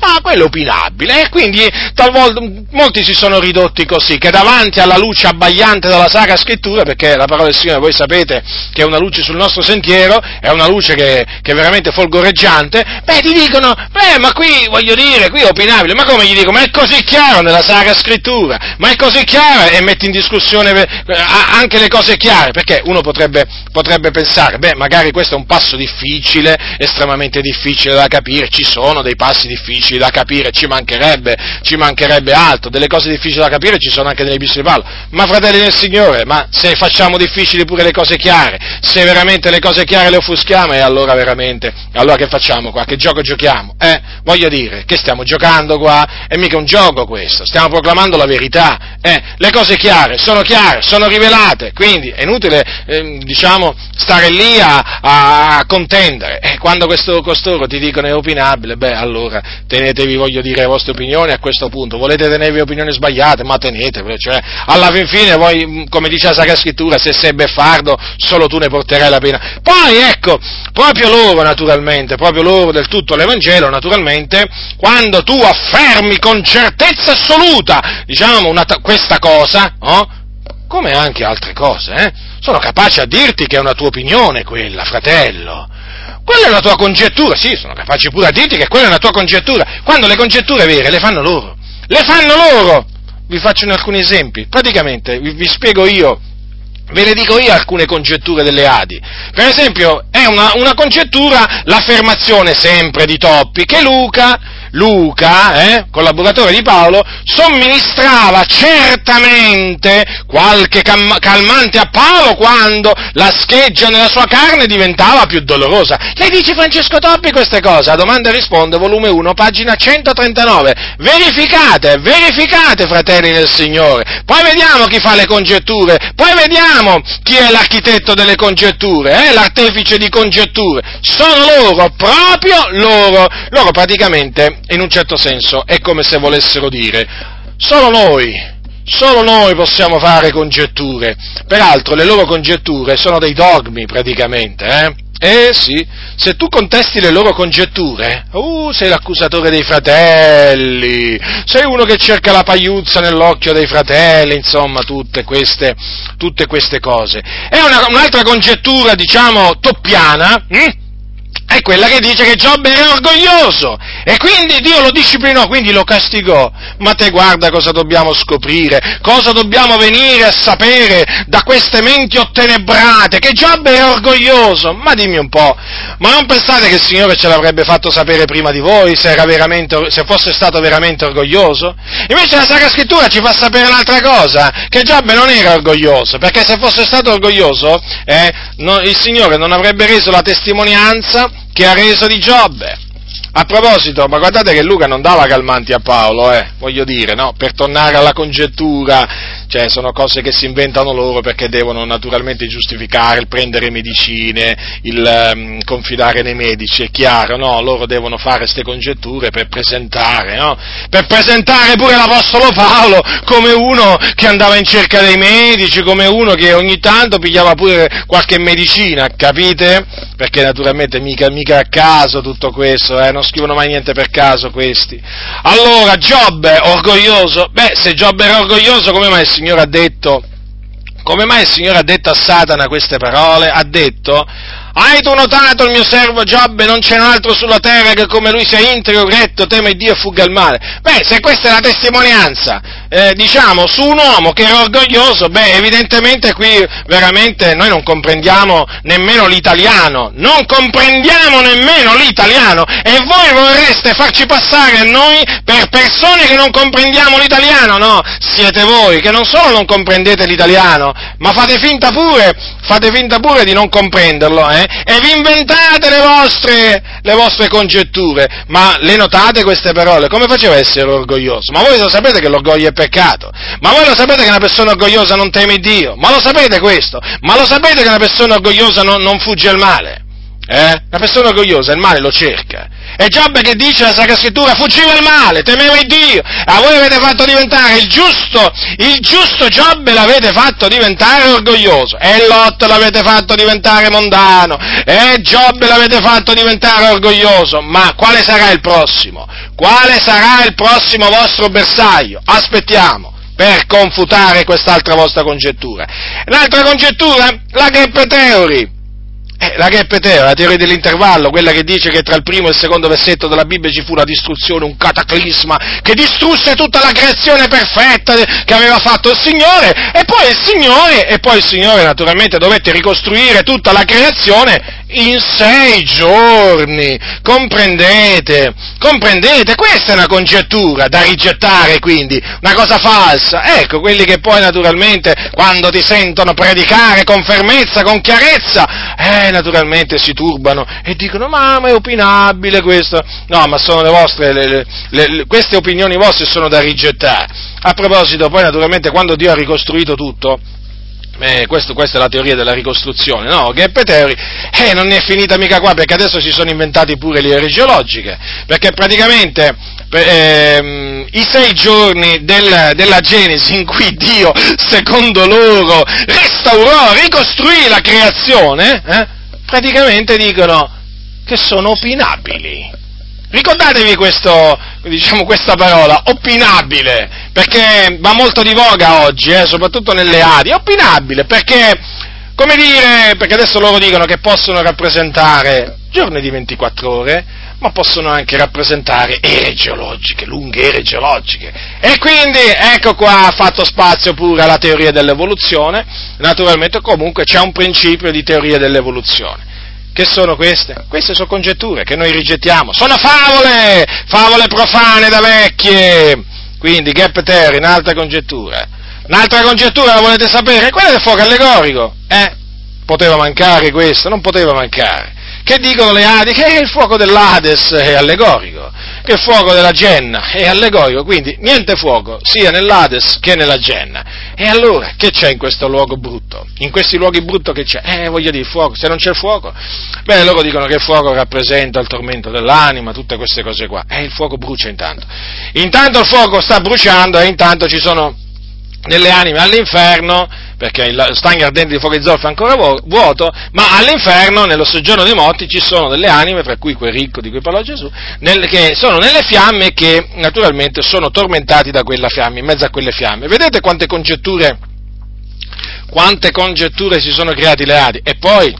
Ma quello è opinabile, e quindi talvolta molti si sono ridotti così, che davanti alla luce abbagliante della Sacra Scrittura, perché la parola del Signore voi sapete che è una luce sul nostro sentiero, è una luce che, che è veramente folgoreggiante, beh ti dicono, beh ma qui voglio dire, qui è opinabile, ma come gli dico, ma è così chiaro nella Sacra Scrittura, ma è così chiaro e metti in discussione eh, anche le cose chiare, perché uno potrebbe, potrebbe pensare, beh magari questo è un passo difficile, estremamente difficile da capire, ci sono dei passi difficili, difficili da capire, ci mancherebbe, ci mancherebbe altro, delle cose difficili da capire ci sono anche nelle epistole di Paolo, ma fratelli del Signore, ma se facciamo difficili pure le cose chiare, se veramente le cose chiare le offuschiamo, e allora veramente, allora che facciamo qua? Che gioco giochiamo? Eh? Voglio dire, che stiamo giocando qua? È mica un gioco questo, stiamo proclamando la verità, eh? Le cose chiare sono chiare, sono rivelate, quindi è inutile, eh, diciamo, stare lì a, a contendere, e quando questo, costoro ti dicono è opinabile, beh allora tenetevi, voglio dire, le vostre opinioni a questo punto, volete tenervi opinioni sbagliate, ma tenetevele, cioè, alla fin fine voi, mm, come dice la Sacra Scrittura, se sei beffardo, solo tu ne porterai la pena. Poi, ecco, proprio loro, naturalmente, proprio loro del tutto l'Evangelo, naturalmente, quando tu affermi con certezza assoluta, diciamo, una, questa cosa, no? come anche altre cose, eh? sono capaci a dirti che è una tua opinione quella, fratello, quella è una tua congettura, sì, sono capaci pure a dirti che quella è una tua congettura, quando le congetture vere le fanno loro, le fanno loro! Vi faccio alcuni esempi, praticamente vi, vi spiego io. Ve ne dico io alcune congetture delle Adi. Per esempio, è una, una congettura l'affermazione sempre di Toppi che Luca Luca, eh, collaboratore di Paolo, somministrava certamente qualche calmante a Paolo quando la scheggia nella sua carne diventava più dolorosa. Lei dice Francesco Toppi queste cose? A domanda risponde, volume 1, pagina 139. Verificate, verificate, fratelli del Signore. Poi vediamo chi fa le congetture, poi vediamo chi è l'architetto delle congetture, eh, l'artefice di congetture. Sono loro, proprio loro. Loro praticamente in un certo senso è come se volessero dire, solo noi, solo noi possiamo fare congetture. Peraltro le loro congetture sono dei dogmi praticamente, eh? Eh sì, se tu contesti le loro congetture, uh, sei l'accusatore dei fratelli, sei uno che cerca la pagliuzza nell'occhio dei fratelli, insomma, tutte queste, tutte queste cose. È una, un'altra congettura, diciamo, toppiana, hm? È quella che dice che Giobbe era orgoglioso e quindi Dio lo disciplinò, quindi lo castigò. Ma te guarda cosa dobbiamo scoprire, cosa dobbiamo venire a sapere da queste menti ottenebrate, che Giobbe era orgoglioso. Ma dimmi un po', ma non pensate che il Signore ce l'avrebbe fatto sapere prima di voi se, se fosse stato veramente orgoglioso? Invece la Sacra Scrittura ci fa sapere un'altra cosa, che Giobbe non era orgoglioso, perché se fosse stato orgoglioso eh, no, il Signore non avrebbe reso la testimonianza che ha reso di Giobbe. A proposito, ma guardate che Luca non dava calmanti a Paolo, eh, voglio dire, no? Per tornare alla congettura, cioè sono cose che si inventano loro perché devono naturalmente giustificare il prendere medicine, il um, confidare nei medici, è chiaro, no? Loro devono fare queste congetture per presentare, no? Per presentare pure l'Apostolo Paolo come uno che andava in cerca dei medici, come uno che ogni tanto pigliava pure qualche medicina, capite? Perché naturalmente mica, mica a caso tutto questo, eh? Non scrivono mai niente per caso questi. Allora, Giobbe, orgoglioso? Beh, se Giobbe era orgoglioso, come mai il Signore ha detto, come mai il Signore ha detto a Satana queste parole? Ha detto, hai tu notato il mio servo Giobbe? Non c'è un altro sulla terra che come lui sia integro, retto, teme Dio e fugga al male. Beh, se questa è la testimonianza, eh, diciamo, su un uomo che era orgoglioso, beh, evidentemente qui veramente noi non comprendiamo nemmeno l'italiano. Non comprendiamo nemmeno l'italiano. E voi vorreste farci passare a noi per persone che non comprendiamo l'italiano? No, siete voi che non solo non comprendete l'italiano, ma fate finta pure, fate finta pure di non comprenderlo, eh? E vi inventate le vostre, le vostre congetture, ma le notate queste parole? Come faceva a essere orgoglioso? Ma voi lo sapete che l'orgoglio è peccato? Ma voi lo sapete che una persona orgogliosa non teme Dio? Ma lo sapete questo? Ma lo sapete che una persona orgogliosa non, non fugge al male? Eh? La persona orgogliosa il male lo cerca. È Giobbe che dice la Sacra Scrittura, fuggiva il male, temeva il Dio. A voi avete fatto diventare il giusto, il giusto Giobbe l'avete fatto diventare orgoglioso. E Lot l'avete fatto diventare mondano. E Giobbe l'avete fatto diventare orgoglioso. Ma quale sarà il prossimo? Quale sarà il prossimo vostro bersaglio? Aspettiamo per confutare quest'altra vostra congettura. L'altra congettura? La Gap Theory. Eh, la theory, la teoria dell'intervallo, quella che dice che tra il primo e il secondo versetto della Bibbia ci fu la distruzione, un cataclisma che distrusse tutta la creazione perfetta che aveva fatto il Signore e poi il Signore, e poi il Signore naturalmente dovette ricostruire tutta la creazione in sei giorni. Comprendete? Comprendete? Questa è una congettura da rigettare, quindi, una cosa falsa. Ecco, quelli che poi naturalmente, quando ti sentono predicare con fermezza, con chiarezza, eh, naturalmente si turbano e dicono, ma, ma è opinabile questo. No, ma sono le vostre, le, le, le, queste opinioni vostre sono da rigettare. A proposito, poi naturalmente, quando Dio ha ricostruito tutto, eh, questo, questa è la teoria della ricostruzione, no? Gap Theory, eh, non è finita mica qua, perché adesso si sono inventati pure le ere geologiche, perché praticamente ehm, i sei giorni del, della Genesi in cui Dio, secondo loro, restaurò, ricostruì la creazione, eh, praticamente dicono che sono opinabili. Ricordatevi questo, diciamo, questa parola, opinabile, perché va molto di voga oggi, eh, soprattutto nelle Adi, opinabile, perché, come dire, perché adesso loro dicono che possono rappresentare giorni di 24 ore, ma possono anche rappresentare ere geologiche, lunghe ere geologiche. E quindi ecco qua ha fatto spazio pure alla teoria dell'evoluzione, naturalmente comunque c'è un principio di teoria dell'evoluzione. Che sono queste? Queste sono congetture che noi rigettiamo. Sono favole! Favole profane da vecchie! Quindi, gap theory, un'altra congettura. Un'altra congettura la volete sapere? Quella del fuoco allegorico. Eh? Poteva mancare questo? Non poteva mancare. Che dicono le Adi? Che il fuoco dell'Ades è allegorico, che il fuoco della Genna è allegorico, quindi niente fuoco, sia nell'Ades che nella Genna. E allora, che c'è in questo luogo brutto? In questi luoghi brutti che c'è? Eh, voglio dire, fuoco, se non c'è il fuoco, beh, loro dicono che il fuoco rappresenta il tormento dell'anima, tutte queste cose qua. Eh, il fuoco brucia intanto. Intanto il fuoco sta bruciando e intanto ci sono delle anime all'inferno, perché il stagno ardente di fuoco di zolfo è ancora vuoto, ma all'inferno, nello soggiorno dei morti, ci sono delle anime, tra cui quel ricco di cui parlò Gesù, nel, che sono nelle fiamme che naturalmente sono tormentati da quella fiamma, in mezzo a quelle fiamme. Vedete quante congetture, quante congetture si sono create le Adi? E poi,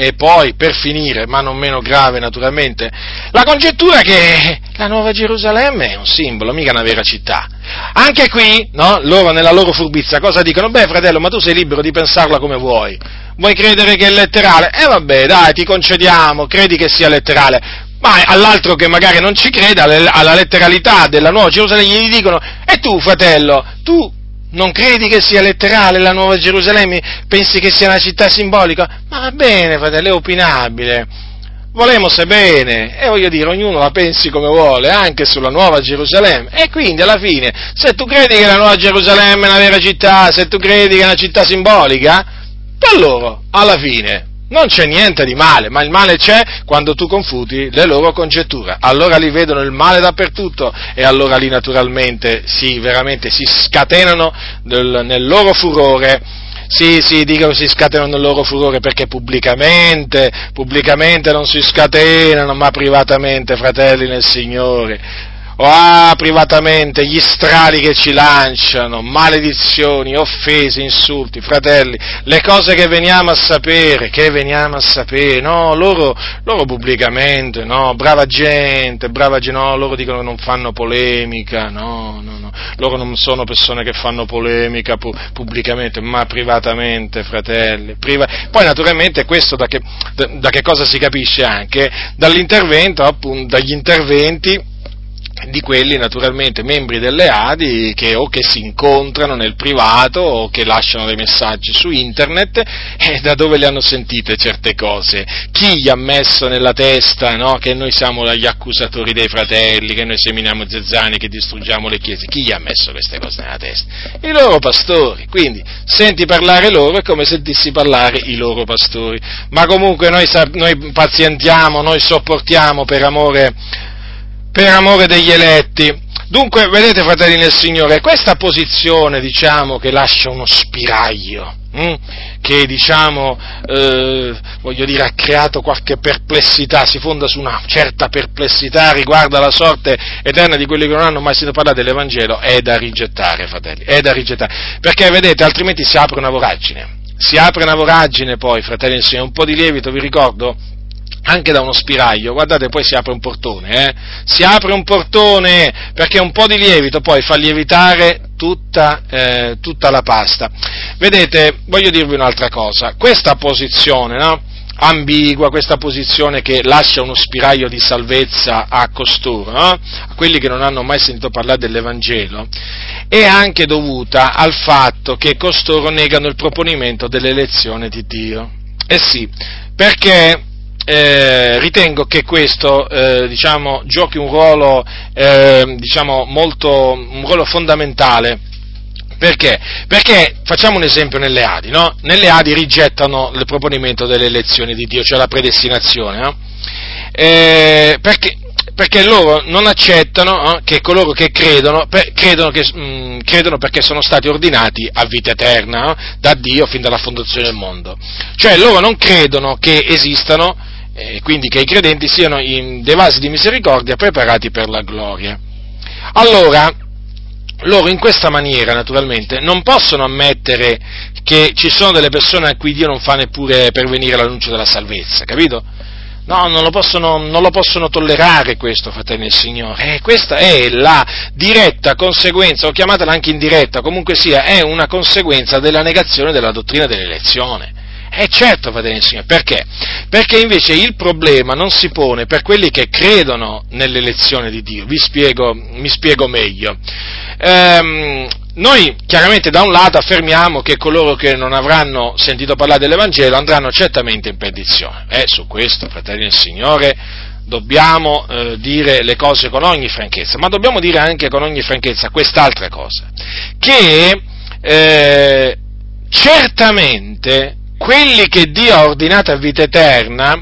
e poi, per finire, ma non meno grave naturalmente, la congettura che la Nuova Gerusalemme è un simbolo, mica una vera città. Anche qui, no, loro nella loro furbizia cosa dicono? Beh fratello, ma tu sei libero di pensarla come vuoi. Vuoi credere che è letterale? Eh, vabbè, dai, ti concediamo, credi che sia letterale. Ma all'altro che magari non ci creda alla letteralità della Nuova Gerusalemme, gli dicono, e tu fratello, tu non credi che sia letterale la Nuova Gerusalemme? Pensi che sia una città simbolica? Ma va bene, fratello, è opinabile. Volemo se bene, e voglio dire, ognuno la pensi come vuole, anche sulla Nuova Gerusalemme. E quindi alla fine, se tu credi che la Nuova Gerusalemme è una vera città, se tu credi che è una città simbolica, per loro, alla fine, non c'è niente di male, ma il male c'è quando tu confuti le loro congetture. Allora lì vedono il male dappertutto e allora lì naturalmente si, veramente si scatenano nel, nel loro furore. Sì, sì, dicono si scatenano nel loro furore perché pubblicamente, pubblicamente non si scatenano, ma privatamente, fratelli nel Signore ah, privatamente, gli strali che ci lanciano, maledizioni, offese, insulti, fratelli, le cose che veniamo a sapere, che veniamo a sapere, no, loro, loro pubblicamente, no, brava gente, brava gente, no, loro dicono che non fanno polemica, no, no, no, loro non sono persone che fanno polemica pu- pubblicamente, ma privatamente, fratelli, priva- poi naturalmente questo da che, da, da che cosa si capisce anche? Dall'intervento, appunto, dagli interventi di quelli naturalmente membri delle Adi che o che si incontrano nel privato o che lasciano dei messaggi su internet e da dove le hanno sentite certe cose? Chi gli ha messo nella testa no, che noi siamo gli accusatori dei fratelli, che noi seminiamo zezzani, che distruggiamo le chiese? Chi gli ha messo queste cose nella testa? I loro pastori, quindi senti parlare loro è come sentissi parlare i loro pastori, ma comunque noi, noi pazientiamo, noi sopportiamo per amore per amore degli eletti. Dunque, vedete, fratelli nel Signore, questa posizione, diciamo, che lascia uno spiraglio, hm? che, diciamo, eh, voglio dire, ha creato qualche perplessità, si fonda su una certa perplessità riguardo alla sorte eterna di quelli che non hanno mai sentito parlare dell'Evangelo, è da rigettare, fratelli, è da rigettare. Perché, vedete, altrimenti si apre una voragine. Si apre una voragine poi, fratelli nel Signore, un po' di lievito, vi ricordo, anche da uno spiraglio, guardate poi si apre un portone, eh? si apre un portone perché un po' di lievito poi fa lievitare tutta, eh, tutta la pasta. Vedete, voglio dirvi un'altra cosa, questa posizione, no? ambigua, questa posizione che lascia uno spiraglio di salvezza a costoro, no? a quelli che non hanno mai sentito parlare dell'Evangelo, è anche dovuta al fatto che costoro negano il proponimento dell'elezione di Dio. Eh sì, perché eh, ritengo che questo eh, diciamo, giochi un ruolo, eh, diciamo, molto, un ruolo fondamentale. Perché? Perché facciamo un esempio nelle Adi, no? Nelle Adi rigettano il proponimento delle elezioni di Dio, cioè la predestinazione, no? Eh, perché, perché loro non accettano eh, che coloro che credono, per, credono, che, mh, mm, credono, perché sono stati ordinati a vita eterna eh, da Dio fin dalla fondazione del mondo. Cioè loro non credono che esistano e quindi che i credenti siano in dei vasi di misericordia preparati per la gloria. Allora, loro in questa maniera, naturalmente, non possono ammettere che ci sono delle persone a cui Dio non fa neppure pervenire l'annuncio della salvezza, capito? No, non lo possono, non lo possono tollerare questo, fratelli del Signore. E questa è la diretta conseguenza, o chiamatela anche indiretta, comunque sia, è una conseguenza della negazione della dottrina dell'elezione. Eh certo, fratelli del Signore, perché? Perché invece il problema non si pone per quelli che credono nell'elezione di Dio. Vi spiego, mi spiego meglio. Ehm, noi chiaramente da un lato affermiamo che coloro che non avranno sentito parlare dell'Evangelo andranno certamente in perdizione. Eh, su questo, fratelli del Signore, dobbiamo eh, dire le cose con ogni franchezza, ma dobbiamo dire anche con ogni franchezza quest'altra cosa, che eh, certamente quelli che Dio ha ordinato a vita eterna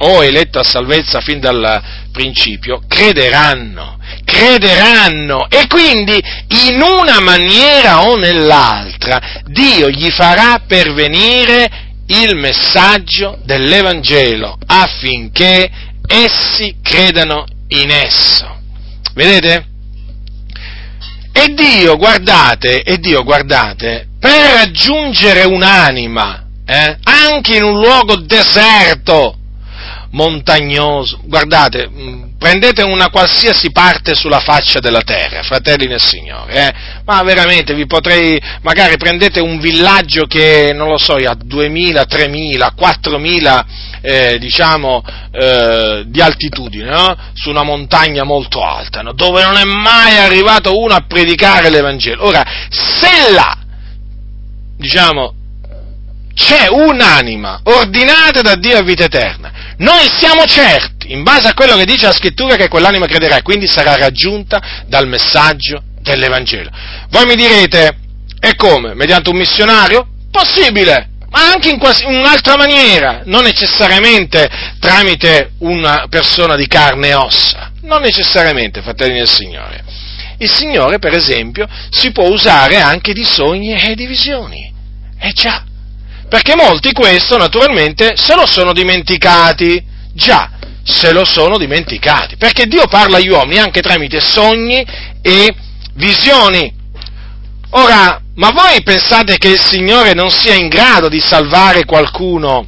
o eletto a salvezza fin dal principio, crederanno, crederanno e quindi in una maniera o nell'altra Dio gli farà pervenire il messaggio dell'Evangelo affinché essi credano in esso. Vedete? E Dio, guardate, e Dio, guardate, per raggiungere un'anima eh? anche in un luogo deserto, montagnoso. Guardate, mm, prendete una qualsiasi parte sulla faccia della terra, fratelli nel Signore, eh? ma veramente vi potrei, magari prendete un villaggio che, non lo so, ha 2000, 3000, 4000, eh, diciamo, eh, di altitudine, no? su una montagna molto alta, no? dove non è mai arrivato uno a predicare l'Evangelo. Ora, se là, diciamo, c'è un'anima ordinata da Dio a vita eterna. Noi siamo certi, in base a quello che dice la scrittura, che quell'anima crederà e quindi sarà raggiunta dal messaggio dell'Evangelo. Voi mi direte, e come? Mediante un missionario? Possibile, ma anche in un'altra maniera, non necessariamente tramite una persona di carne e ossa, non necessariamente, fratelli del Signore. Il Signore, per esempio, si può usare anche di sogni e di visioni. Eh già, perché molti questo naturalmente se lo sono dimenticati. Già, se lo sono dimenticati. Perché Dio parla agli uomini anche tramite sogni e visioni. Ora, ma voi pensate che il Signore non sia in grado di salvare qualcuno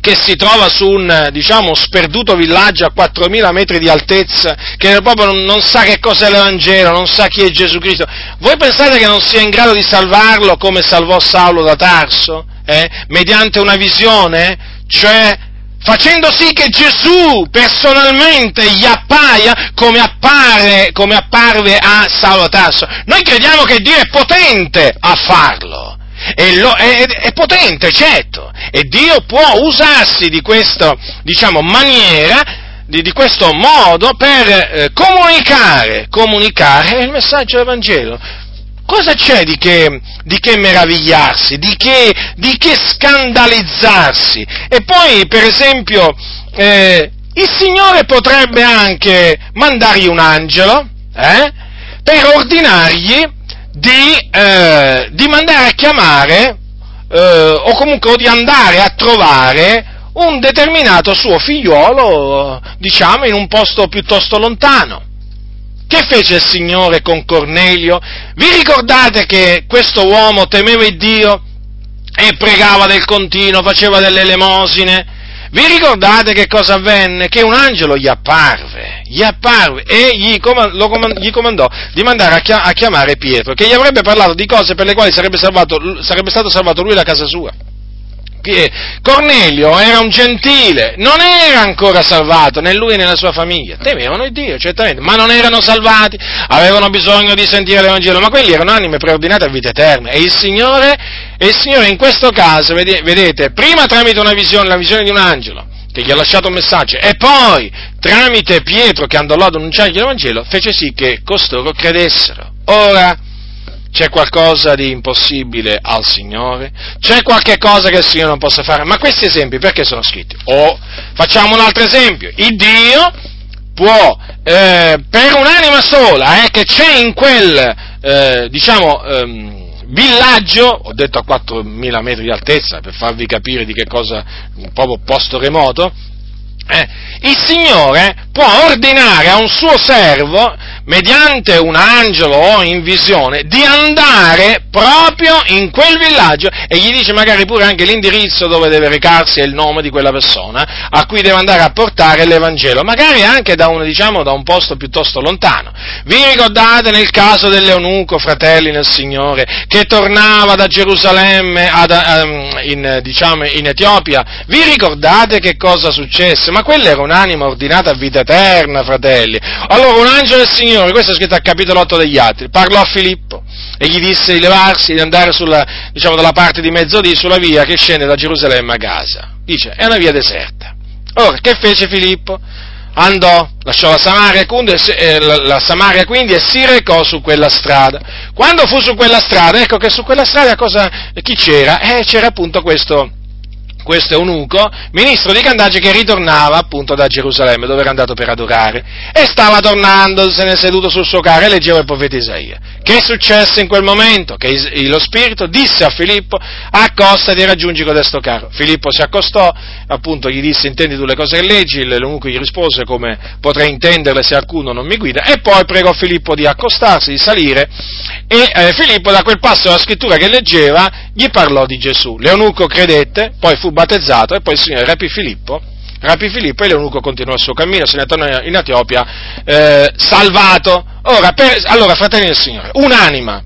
che si trova su un, diciamo, sperduto villaggio a 4.000 metri di altezza, che proprio non, non sa che cos'è l'Evangelo, non sa chi è Gesù Cristo? Voi pensate che non sia in grado di salvarlo come salvò Saulo da Tarso? Eh? Mediante una visione? Cioè facendo sì che Gesù personalmente gli appaia come, appare, come apparve a Saulo Tasso. Noi crediamo che Dio è potente a farlo. È, lo, è, è, potente, certo, e Dio può usarsi di questa, diciamo, maniera, di, di questo modo per eh, comunicare, comunicare il messaggio del Vangelo. Cosa c'è di che, di che meravigliarsi, di che, di che, scandalizzarsi? E poi, per esempio, eh, il Signore potrebbe anche mandargli un angelo eh, per ordinargli di, eh, di mandare a chiamare eh, o comunque di andare a trovare un determinato suo figliuolo, diciamo, in un posto piuttosto lontano. Che fece il Signore con Cornelio? Vi ricordate che questo uomo temeva il Dio e pregava del continuo, faceva delle elemosine? Vi ricordate che cosa avvenne? Che un angelo gli apparve, gli apparve e gli, comandò, gli comandò di mandare a chiamare Pietro, che gli avrebbe parlato di cose per le quali sarebbe, salvato, sarebbe stato salvato lui da casa sua. Cornelio era un gentile, non era ancora salvato, né lui né la sua famiglia, temevano il Dio, certamente, ma non erano salvati, avevano bisogno di sentire l'Evangelo, ma quelli erano anime preordinate a vita eterna e il Signore, e il Signore in questo caso, vedete, prima tramite una visione, la visione di un angelo, che gli ha lasciato un messaggio, e poi tramite Pietro che andò là ad annunciargli l'Evangelo, fece sì che costoro credessero. Ora, c'è qualcosa di impossibile al Signore? C'è qualche cosa che il Signore non possa fare? Ma questi esempi perché sono scritti? O facciamo un altro esempio. Il Dio può, eh, per un'anima sola, eh, che c'è in quel, eh, diciamo, ehm, villaggio, ho detto a 4.000 metri di altezza per farvi capire di che cosa, un proprio posto remoto, eh, il Signore può ordinare a un suo servo mediante un angelo o in visione, di andare proprio in quel villaggio e gli dice magari pure anche l'indirizzo dove deve recarsi e il nome di quella persona a cui deve andare a portare l'Evangelo, magari anche da un, diciamo, da un posto piuttosto lontano. Vi ricordate nel caso dell'Eunuco, fratelli nel Signore, che tornava da Gerusalemme ad, um, in, diciamo, in Etiopia? Vi ricordate che cosa successe? Ma quella era un'anima ordinata a vita eterna, fratelli. Allora un angelo del Signore questo è scritto al capitolo 8 degli Atti, parlò a Filippo e gli disse di levarsi, di andare sulla, diciamo, dalla parte di mezzodì sulla via che scende da Gerusalemme a Gaza. Dice, è una via deserta. Ora, che fece Filippo? Andò, lasciò la Samaria, quindi, eh, la Samaria quindi e si recò su quella strada. Quando fu su quella strada, ecco che su quella strada cosa, chi c'era? Eh, c'era appunto questo, questo eunuco, ministro di Candace che ritornava appunto da Gerusalemme dove era andato per adorare e stava tornando, se ne è seduto sul suo carro e leggeva il profeta Isaia. Che successe in quel momento? Che lo Spirito disse a Filippo accostati e raggiungi codesto carro. Filippo si accostò, appunto gli disse intendi tu le cose che leggi, l'eunuco gli rispose come potrei intenderle se alcuno non mi guida e poi pregò Filippo di accostarsi, di salire e eh, Filippo da quel passo della scrittura che leggeva gli parlò di Gesù. L'eunuco credette, poi fu battezzato e poi il Signore rapì Filippo, rapì Filippo e l'eunuco continuò il suo cammino, se ne tornò in Etiopia eh, salvato. Ora, per, allora, fratelli del Signore, un'anima,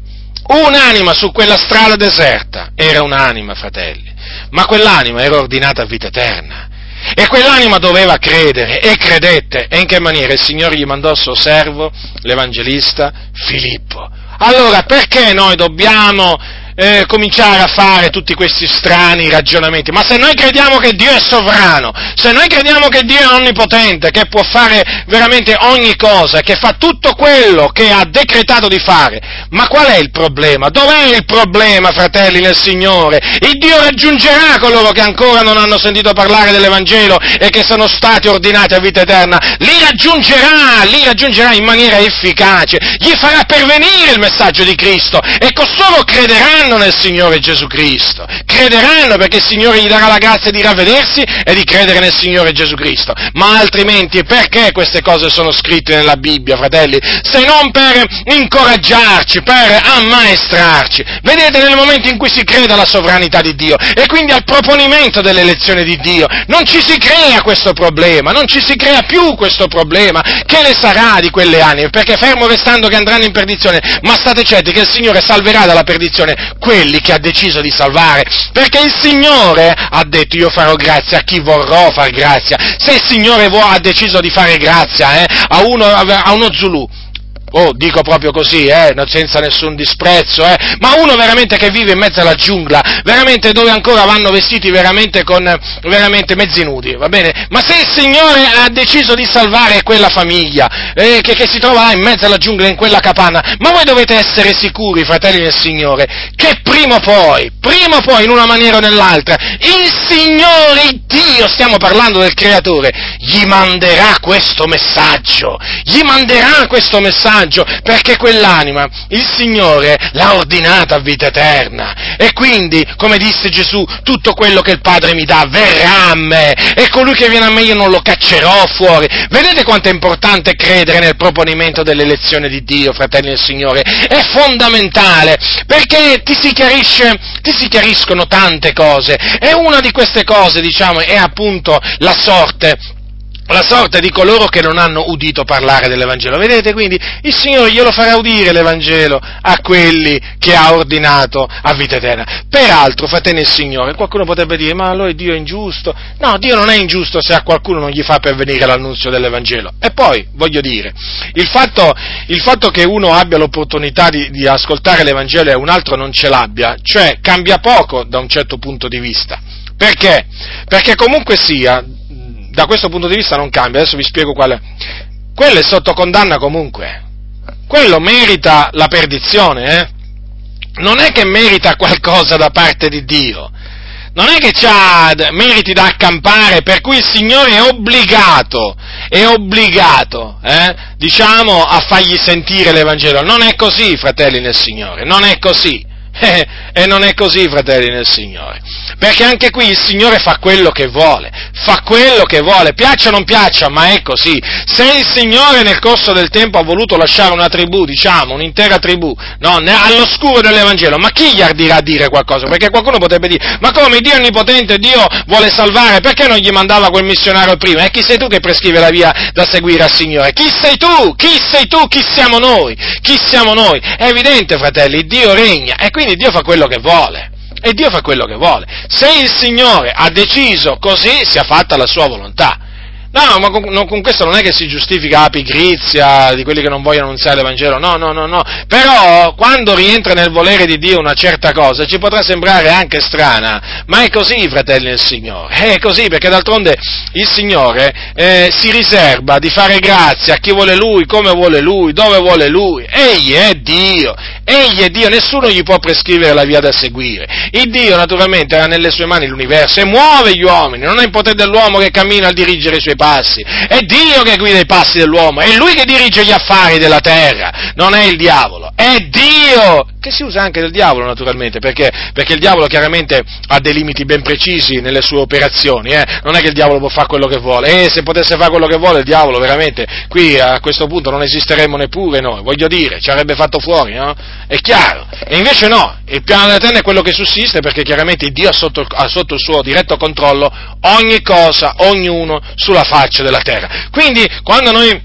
un'anima su quella strada deserta, era un'anima, fratelli, ma quell'anima era ordinata a vita eterna. E quell'anima doveva credere, e credette. E in che maniera? Il Signore gli mandò il suo servo, l'Evangelista Filippo. Allora, perché noi dobbiamo eh, cominciare a fare tutti questi strani ragionamenti, ma se noi crediamo che Dio è sovrano, se noi crediamo che Dio è onnipotente, che può fare veramente ogni cosa, che fa tutto quello che ha decretato di fare, ma qual è il problema? Dov'è il problema, fratelli nel Signore? Il Dio raggiungerà coloro che ancora non hanno sentito parlare dell'Evangelo e che sono stati ordinati a vita eterna, li raggiungerà, li raggiungerà in maniera efficace, gli farà pervenire il messaggio di Cristo e costoro crederanno crederanno nel Signore Gesù Cristo, crederanno perché il Signore gli darà la grazia di ravvedersi e di credere nel Signore Gesù Cristo. Ma altrimenti perché queste cose sono scritte nella Bibbia, fratelli? Se non per incoraggiarci, per ammaestrarci. Vedete nel momento in cui si crede alla sovranità di Dio e quindi al proponimento dell'elezione di Dio, non ci si crea questo problema, non ci si crea più questo problema. Che ne sarà di quelle anime? Perché fermo restando che andranno in perdizione, ma state certi che il Signore salverà dalla perdizione quelli che ha deciso di salvare, perché il Signore ha detto io farò grazia a chi vorrò far grazia. Se il Signore ha deciso di fare grazia eh, a, uno, a uno Zulu, oh, dico proprio così, eh, senza nessun disprezzo, eh, ma uno veramente che vive in mezzo alla giungla, veramente dove ancora vanno vestiti veramente con, veramente mezzi nudi, va bene? Ma se il Signore ha deciso di salvare quella famiglia, eh, che, che si trova là in mezzo alla giungla, in quella capanna, ma voi dovete essere sicuri, fratelli del Signore, che prima o poi, prima o poi, in una maniera o nell'altra, il Signore Dio, stiamo parlando del Creatore, gli manderà questo messaggio, gli manderà questo messaggio, vantaggio, perché quell'anima il Signore l'ha ordinata a vita eterna. E quindi, come disse Gesù, tutto quello che il Padre mi dà verrà a me, e colui che viene a me io non lo caccerò fuori. Vedete quanto è importante credere nel proponimento dell'elezione di Dio, fratelli del Signore? È fondamentale, perché ti si ti si chiariscono tante cose, e una di queste cose, diciamo, è appunto la sorte la sorte di coloro che non hanno udito parlare dell'Evangelo. Vedete quindi il Signore glielo farà udire l'Evangelo a quelli che ha ordinato a vita eterna. Peraltro, fratelli il Signore, qualcuno potrebbe dire, ma allora Dio è ingiusto? No, Dio non è ingiusto se a qualcuno non gli fa pervenire l'annunzio dell'Evangelo. E poi, voglio dire, il fatto, il fatto che uno abbia l'opportunità di, di ascoltare l'Evangelo e un altro non ce l'abbia, cioè cambia poco da un certo punto di vista. Perché? Perché comunque sia, da questo punto di vista non cambia, adesso vi spiego quale. Quello è sotto condanna comunque, quello merita la perdizione, eh? non è che merita qualcosa da parte di Dio, non è che ha meriti da accampare, per cui il Signore è obbligato, è obbligato, eh, diciamo, a fargli sentire l'Evangelo. Non è così, fratelli nel Signore, non è così. Eh, e non è così, fratelli nel Signore. Perché anche qui il Signore fa quello che vuole, fa quello che vuole, piaccia o non piaccia, ma è così. Se il Signore nel corso del tempo ha voluto lasciare una tribù, diciamo, un'intera tribù, no, all'oscuro dell'Evangelo, ma chi gli ardirà a dire qualcosa? Perché qualcuno potrebbe dire, ma come Dio onnipotente, Dio vuole salvare, perché non gli mandava quel missionario prima? E chi sei tu che prescrive la via da seguire al Signore? Chi sei tu? Chi sei tu? Chi siamo noi? Chi siamo noi? È evidente, fratelli, Dio regna e quindi Dio fa quello che vuole. E Dio fa quello che vuole. Se il Signore ha deciso così, sia fatta la sua volontà. No, ma con, no, con, questo non è che si giustifica la pigrizia di quelli che non vogliono annunziare l'Evangelo, no, no, no, no. Però quando rientra nel volere di Dio una certa cosa ci potrà sembrare anche strana, ma è così, fratelli del Signore, è così perché d'altronde il Signore eh, si riserva di fare grazia a chi vuole Lui, come vuole Lui, dove vuole Lui. Egli è Dio, egli è Dio, nessuno gli può prescrivere la via da seguire. Il Dio naturalmente ha nelle sue mani l'universo e muove gli uomini, non è in potere dell'uomo che cammina a dirigere i suoi passi passi, è Dio che guida i passi dell'uomo, è Lui che dirige gli affari della terra, non è il diavolo, è Dio, che si usa anche del diavolo naturalmente, perché, perché il diavolo chiaramente ha dei limiti ben precisi nelle sue operazioni, eh? non è che il diavolo può fare quello che vuole, e se potesse fare quello che vuole il diavolo veramente, qui a questo punto non esisteremmo neppure noi, voglio dire, ci avrebbe fatto fuori, no? È chiaro, e invece no, il piano della terra è quello che sussiste perché chiaramente Dio ha sotto, ha sotto il suo diretto controllo ogni cosa, ognuno sulla faccia della terra. Quindi quando noi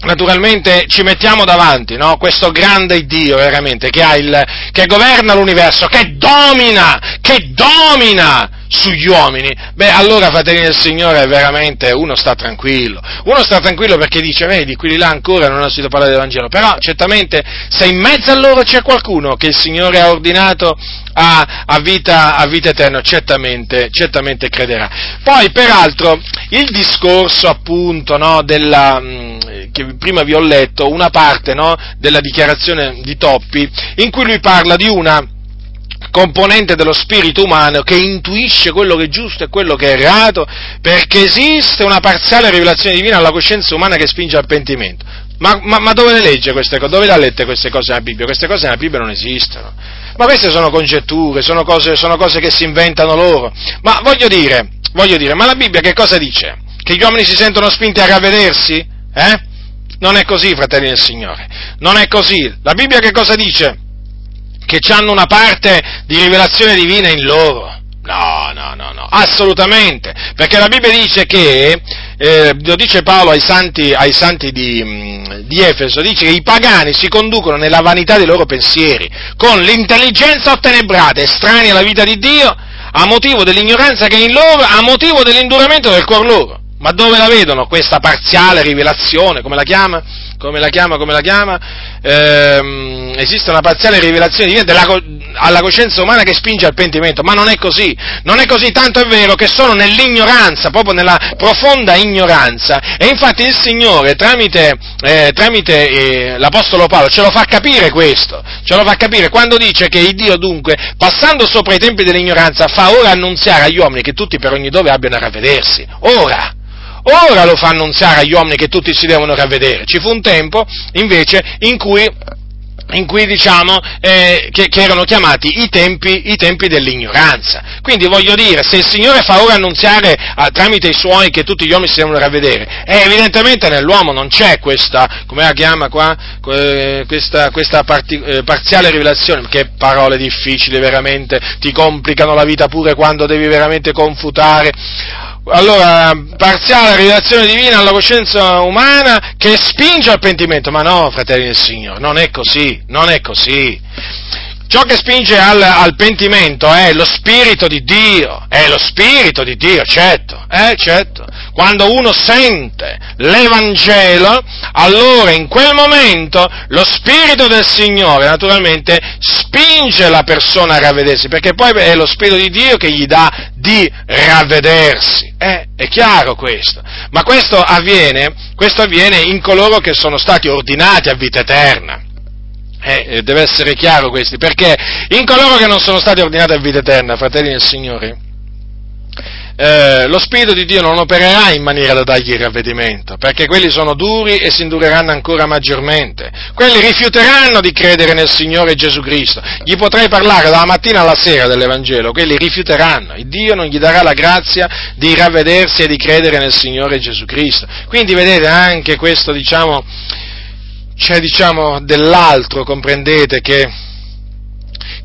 naturalmente ci mettiamo davanti no? questo grande Dio veramente che, il, che governa l'universo, che domina, che domina sugli uomini, beh allora fratelli del Signore veramente uno sta tranquillo, uno sta tranquillo perché dice vedi quelli là ancora non hanno sentito parlare del Vangelo, però certamente se in mezzo a loro c'è qualcuno che il Signore ha ordinato a, a, vita, a vita, eterna, certamente, certamente, crederà. Poi peraltro il discorso appunto no, della, mm, che prima vi ho letto, una parte no, della dichiarazione di Toppi in cui lui parla di una componente dello spirito umano che intuisce quello che è giusto e quello che è errato, perché esiste una parziale rivelazione divina alla coscienza umana che spinge al pentimento. Ma, ma, ma dove le legge queste cose? Dove le ha lette queste cose nella Bibbia? Queste cose nella Bibbia non esistono. Ma queste sono congetture, sono cose, sono cose che si inventano loro. Ma voglio dire, voglio dire, ma la Bibbia che cosa dice? Che gli uomini si sentono spinti a ravvedersi? Eh? Non è così, fratelli del Signore. Non è così. La Bibbia che cosa dice? Che hanno una parte di rivelazione divina in loro. No, no, no, no, assolutamente, perché la Bibbia dice che eh, lo dice Paolo ai santi, ai santi di, mm, di, Efeso, dice che i pagani si conducono nella vanità dei loro pensieri, con l'intelligenza ottenebrata, estranei alla vita di Dio, a motivo dell'ignoranza che è in loro, a motivo dell'induramento del cuor loro. Ma dove la vedono questa parziale rivelazione? Come la chiama? Come la chiama? Come la chiama? Ehm, esiste una parziale rivelazione divina della, alla coscienza umana che spinge al pentimento, ma non è così. Non è così, tanto è vero che sono nell'ignoranza, proprio nella profonda ignoranza. E infatti il Signore, tramite, eh, tramite eh, l'Apostolo Paolo, ce lo fa capire questo. Ce lo fa capire quando dice che il Dio dunque, passando sopra i tempi dell'ignoranza, fa ora annunziare agli uomini che tutti per ogni dove abbiano a ravvedersi. Ora! Ora lo fa annunziare agli uomini che tutti si devono ravvedere. Ci fu un tempo, invece, in cui in cui diciamo eh, che, che, erano chiamati i tempi, i tempi, dell'ignoranza. Quindi voglio dire, se il Signore fa ora annunziare ah, tramite i suoi che tutti gli uomini si devono ravvedere, eh, evidentemente nell'uomo non c'è questa, come la chiama qua, questa, questa parti, eh, parziale rivelazione, che parole difficili veramente, ti complicano la vita pure quando devi veramente confutare allora, parziale rivelazione divina alla coscienza umana che spinge al pentimento, ma no, fratelli del Signore, non è così, non è così. Ciò che spinge al, al, pentimento è lo Spirito di Dio, è lo Spirito di Dio, certo, eh, certo. Quando uno sente l'Evangelo, allora in quel momento lo Spirito del Signore naturalmente spinge la persona a ravvedersi, perché poi è lo Spirito di Dio che gli dà di ravvedersi. Eh, è chiaro questo. Ma questo avviene, questo avviene in coloro che sono stati ordinati a vita eterna. Eh, eh, deve essere chiaro questo, perché in coloro che non sono stati ordinati a vita eterna, fratelli del Signore, eh, lo Spirito di Dio non opererà in maniera da dargli il ravvedimento, perché quelli sono duri e si indureranno ancora maggiormente. Quelli rifiuteranno di credere nel Signore Gesù Cristo. Gli potrei parlare dalla mattina alla sera dell'Evangelo, quelli rifiuteranno. Il Dio non gli darà la grazia di ravvedersi e di credere nel Signore Gesù Cristo. Quindi vedete anche questo, diciamo, c'è diciamo dell'altro, comprendete, che,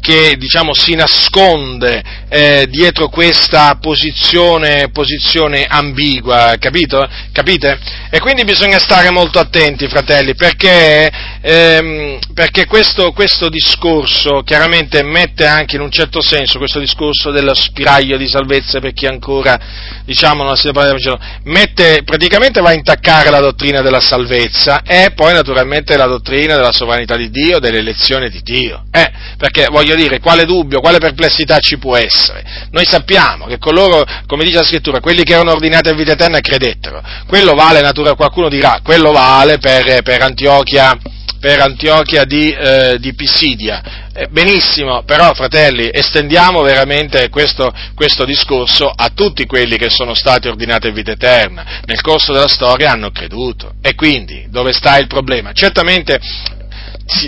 che diciamo, si nasconde eh, dietro questa posizione, posizione ambigua, capito? Capite? E quindi bisogna stare molto attenti, fratelli, perché, ehm, perché questo, questo, discorso chiaramente mette anche in un certo senso, questo discorso dello spiraglio di salvezza per chi ancora, diciamo, non si parla del mette, praticamente va a intaccare la dottrina della salvezza e poi naturalmente la dottrina della sovranità di Dio, dell'elezione di Dio. Eh, perché voglio dire, quale dubbio, quale perplessità ci può essere? Noi sappiamo che coloro, come dice la scrittura, quelli che erano ordinati a vita eterna credettero. Quello vale, natura, qualcuno dirà, quello vale per, per Antiochia, per Antiochia di, eh, di Pisidia. Eh, benissimo, però fratelli, estendiamo veramente questo, questo, discorso a tutti quelli che sono stati ordinati a vita eterna. Nel corso della storia hanno creduto. E quindi, dove sta il problema? Certamente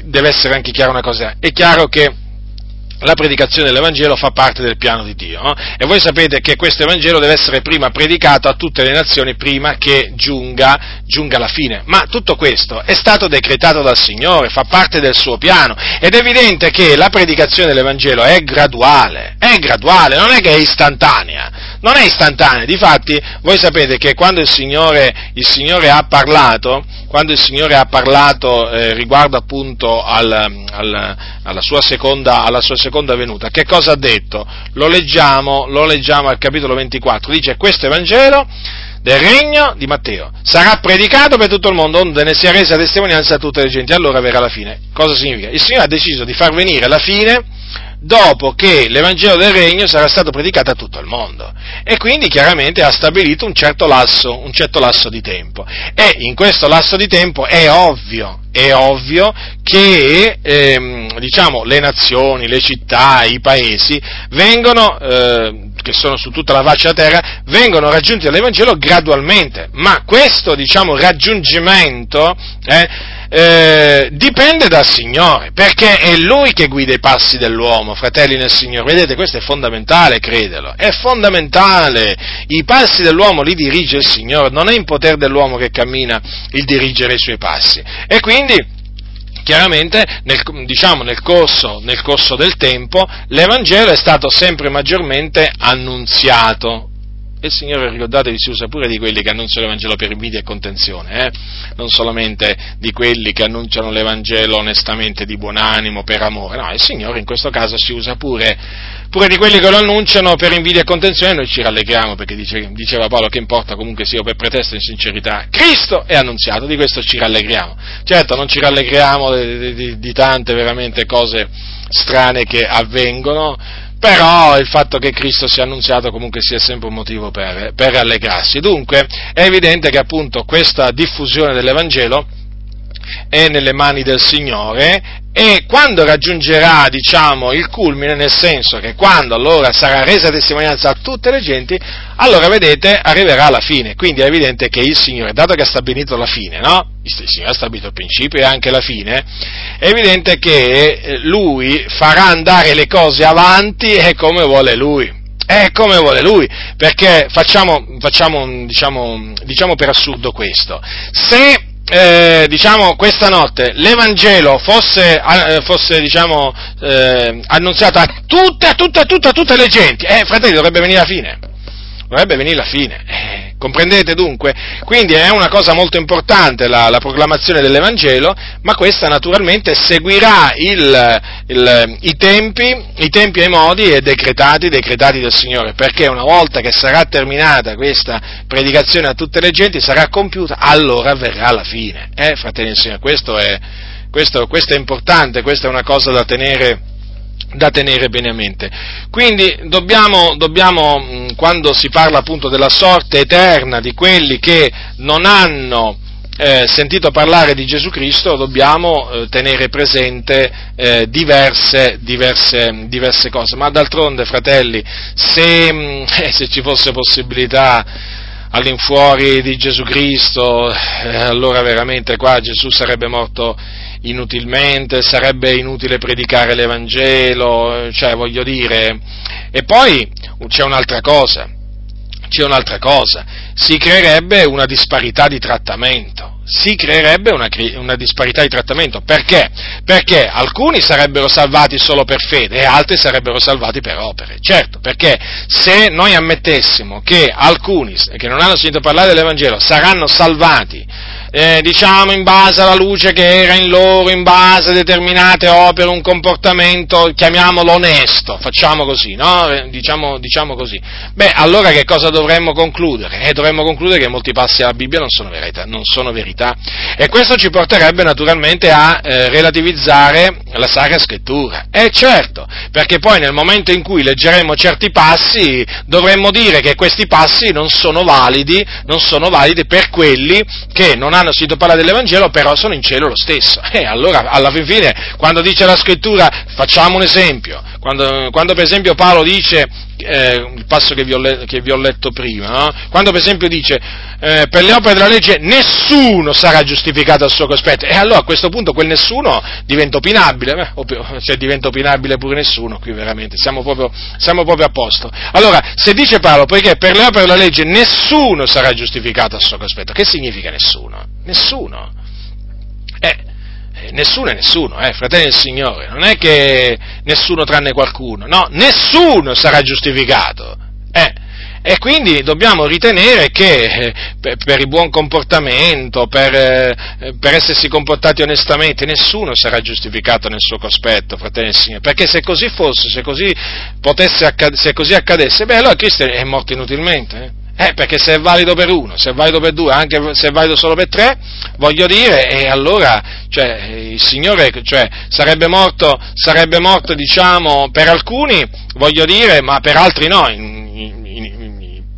deve essere anche chiara una cosa, è chiaro che la predicazione dell'Evangelo fa parte del piano di Dio. No? E voi sapete che questo Evangelo deve essere prima predicato a tutte le nazioni prima che giunga, giunga la fine. Ma tutto questo è stato decretato dal Signore, fa parte del suo piano. Ed è evidente che la predicazione dell'Evangelo è graduale, è graduale, non è che è istantanea. Non è istantanea. Difatti, voi sapete che quando il Signore, il Signore ha parlato, quando il Signore ha parlato eh, riguardo appunto al, al, alla, sua seconda, alla, sua seconda, venuta, che cosa ha detto? Lo leggiamo, lo leggiamo al capitolo 24, dice questo Evangelo del regno di Matteo sarà predicato per tutto il mondo, onde ne sia resa testimonianza a tutte le genti, allora verrà la fine. Cosa significa? Il Signore ha deciso di far venire la fine dopo che l'Evangelo del Regno sarà stato predicato a tutto il mondo. E quindi chiaramente ha stabilito un certo lasso, un certo lasso di tempo. E in questo lasso di tempo è ovvio, è ovvio che ehm, diciamo, le nazioni, le città, i paesi vengono, eh, che sono su tutta la faccia della terra, vengono raggiunti dall'Evangelo gradualmente, ma questo diciamo, raggiungimento eh, eh, dipende dal Signore, perché è Lui che guida i passi dell'uomo, fratelli nel Signore. Vedete, questo è fondamentale, credelo, è fondamentale. I passi dell'uomo li dirige il Signore, non è in potere dell'uomo che cammina il dirigere i suoi passi. E quindi chiaramente nel, diciamo, nel, corso, nel corso del tempo l'Evangelo è stato sempre maggiormente annunziato E il Signore, ricordatevi, si usa pure di quelli che annunciano l'Evangelo per invidia e contenzione, eh? non solamente di quelli che annunciano l'Evangelo onestamente di buon animo, per amore, no, il Signore in questo caso si usa pure, pure di quelli che lo annunciano per invidia e contenzione, noi ci rallegriamo perché dice, diceva Paolo che importa comunque sia per pretesto in sincerità, Cristo è annunziato, di questo ci rallegriamo. Certo, non ci rallegriamo di, di, di tante veramente cose strane che avvengono, però il fatto che Cristo sia annunziato comunque sia sempre un motivo per, per rallegrarsi. Dunque è evidente che appunto questa diffusione dell'Evangelo è nelle mani del Signore e quando raggiungerà, diciamo, il culmine, nel senso che quando allora sarà resa testimonianza a tutte le genti, allora vedete, arriverà la fine. Quindi è evidente che il Signore, dato che ha stabilito la fine, no? Il Signore ha stabilito il principio e anche la fine, è evidente che eh, Lui farà andare le cose avanti e come vuole Lui. È come vuole lui, perché facciamo, facciamo diciamo, diciamo per assurdo questo. Se eh, diciamo, questa notte l'Evangelo fosse, eh, fosse diciamo, eh, annunziato a tutte, a tutte, a tutte, a tutte le genti, eh, fratelli, dovrebbe venire la fine. Dovrebbe venire la fine. Eh, Comprendete dunque? Quindi è una cosa molto importante la, la proclamazione dell'Evangelo, ma questa naturalmente seguirà il, il, i, tempi, i, tempi, e i modi decretati, decretati dal Signore, perché una volta che sarà terminata questa predicazione a tutte le genti, sarà compiuta, allora verrà la fine. Eh, fratelli e Signore, questo è, questo, questo è importante, questa è una cosa da tenere da tenere bene a mente. Quindi dobbiamo, dobbiamo, quando si parla appunto della sorte eterna di quelli che non hanno eh, sentito parlare di Gesù Cristo, dobbiamo eh, tenere presente eh, diverse, diverse, diverse, cose. Ma d'altronde, fratelli, se, se ci fosse possibilità all'infuori di Gesù Cristo, eh, allora veramente qua Gesù sarebbe morto inutilmente, sarebbe inutile predicare l'Evangelo, cioè voglio dire. E poi c'è un'altra cosa, c'è un'altra cosa, si creerebbe una disparità di trattamento. Si creerebbe una, una, disparità di trattamento. Perché? Perché alcuni sarebbero salvati solo per fede e altri sarebbero salvati per opere. Certo, perché se noi ammettessimo che alcuni che non hanno sentito parlare dell'Evangelo saranno salvati eh, diciamo in base alla luce che era in loro, in base a determinate opere, un comportamento, chiamiamolo onesto, facciamo così, no? Eh, diciamo, diciamo, così. Beh, allora che cosa dovremmo concludere? Eh, dovremmo concludere che molti passi della Bibbia non sono verità, non sono verità. e questo ci porterebbe naturalmente a eh, relativizzare la Sacra Scrittura. Eh certo, perché poi nel momento in cui leggeremo certi passi dovremmo dire che questi passi non sono validi, non sono validi per quelli che non hanno sentito parlare dell'Evangelo, però sono in cielo lo stesso. E allora, alla fin fine, quando dice la scrittura, facciamo un esempio, quando, quando per esempio Paolo dice, eh, il passo che vi ho, le, che vi ho letto prima, no? quando per esempio dice, eh, per le opere della legge nessuno sarà giustificato al suo cospetto, e allora a questo punto quel nessuno diventa opinabile, beh, cioè diventa opinabile pure nessuno, qui veramente, siamo proprio, siamo proprio a posto. Allora, se dice Paolo, poiché per le opere della legge nessuno sarà giustificato al suo cospetto, che significa nessuno? Nessuno. Eh, nessuno è nessuno, eh, fratelli del Signore, non è che nessuno tranne qualcuno, no, nessuno sarà giustificato. Eh. E quindi dobbiamo ritenere che eh, per, per, il buon comportamento, per, eh, per, essersi comportati onestamente, nessuno sarà giustificato nel suo cospetto, fratelli del Signore, perché se così fosse, se così, potesse, se così accadesse, beh allora Cristo è morto inutilmente. Eh? Eh, perché se è valido per uno, se è valido per due, anche se è valido solo per tre, voglio dire, e allora cioè, il Signore cioè, sarebbe, morto, sarebbe morto, diciamo, per alcuni, voglio dire, ma per altri no, in, in,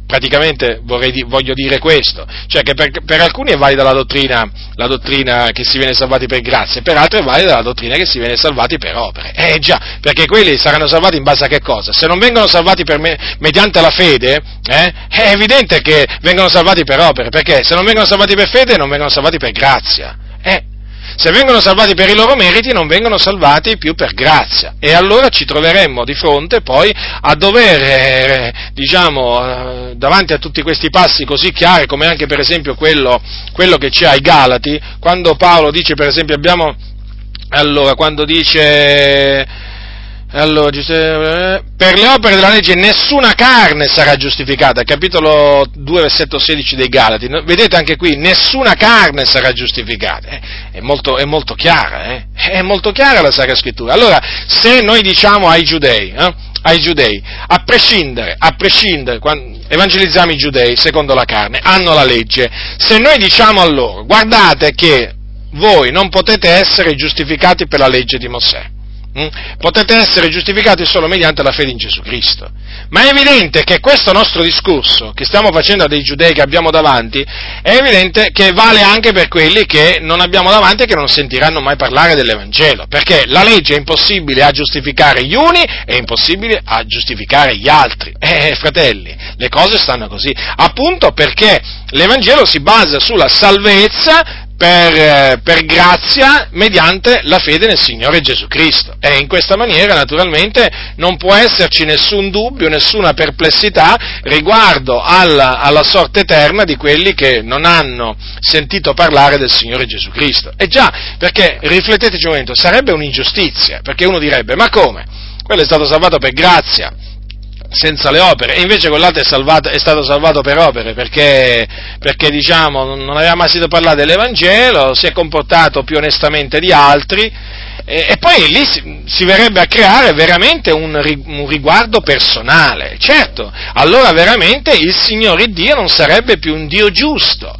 praticamente vorrei, voglio dire questo, cioè che per, per, alcuni è valida la dottrina, la dottrina che si viene salvati per grazia, per altri è valida la dottrina che si viene salvati per opere. Eh già, perché quelli saranno salvati in base a che cosa? Se non vengono salvati me, mediante la fede, eh, è evidente che vengono salvati per opere, perché se non vengono salvati per fede non vengono salvati per grazia. Eh, se vengono salvati per i loro meriti non vengono salvati più per grazia. E allora ci troveremmo di fronte poi a dover, eh, diciamo, eh, davanti a tutti questi passi così chiari come anche per esempio quello, quello che c'è ai Galati, quando Paolo dice per esempio abbiamo, allora quando dice allora, per le opere della legge nessuna carne sarà giustificata, capitolo 2, versetto 16 dei Galati. Vedete anche qui, nessuna carne sarà giustificata. Eh, è molto, è molto chiara, eh? è molto chiara la Sacra Scrittura. Allora, se noi diciamo ai giudei, eh, ai giudei, a prescindere, a prescindere, evangelizziamo i giudei secondo la carne, hanno la legge, se noi diciamo a loro, guardate che voi non potete essere giustificati per la legge di Mosè? Potete essere giustificati solo mediante la fede in Gesù Cristo. Ma è evidente che questo nostro discorso che stiamo facendo a dei giudei che abbiamo davanti, è evidente che vale anche per quelli che non abbiamo davanti e che non sentiranno mai parlare dell'Evangelo, perché la legge è impossibile a giustificare gli uni e impossibile a giustificare gli altri. Eh, fratelli, le cose stanno così, appunto perché l'Evangelo si basa sulla salvezza per, per, grazia mediante la fede nel Signore Gesù Cristo. E in questa maniera naturalmente non può esserci nessun dubbio, nessuna perplessità riguardo alla, alla sorte eterna di quelli che non hanno sentito parlare del Signore Gesù Cristo. E già, perché rifletteteci un momento, sarebbe un'ingiustizia, perché uno direbbe, ma come? Quello è stato salvato per grazia, senza le opere, e invece quell'altro è, salvato, è stato salvato per opere, perché, perché diciamo, non aveva mai sentito parlare dell'Evangelo, si è comportato più onestamente di altri, e, e poi lì si, si, verrebbe a creare veramente un, un riguardo personale, certo, allora veramente il Signore Dio non sarebbe più un Dio giusto,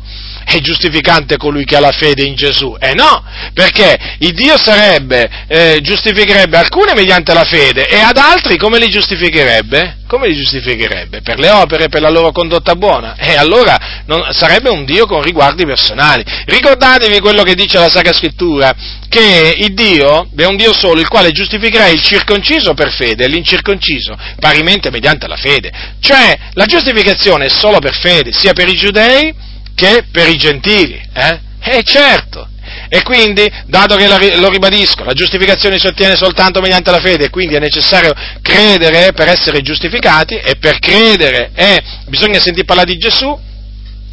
è giustificante colui che ha la fede in Gesù? Eh no, perché il Dio sarebbe, eh, giustificherebbe alcune mediante la fede e ad altri come li giustificherebbe? Come li giustificherebbe? Per le opere, per la loro condotta buona? E allora non, sarebbe un Dio con riguardi personali. Ricordatevi quello che dice la Sacra Scrittura, che il Dio è un Dio solo, il quale giustificherà il circonciso per fede e l'incirconciso parimente mediante la fede. Cioè, la giustificazione è solo per fede, sia per i giudei che per i gentili. Eh? Eh certo. E quindi, dato che lo ribadisco, la giustificazione si ottiene soltanto mediante la fede, quindi è necessario credere per essere giustificati e per credere eh, bisogna sentire parlare di Gesù,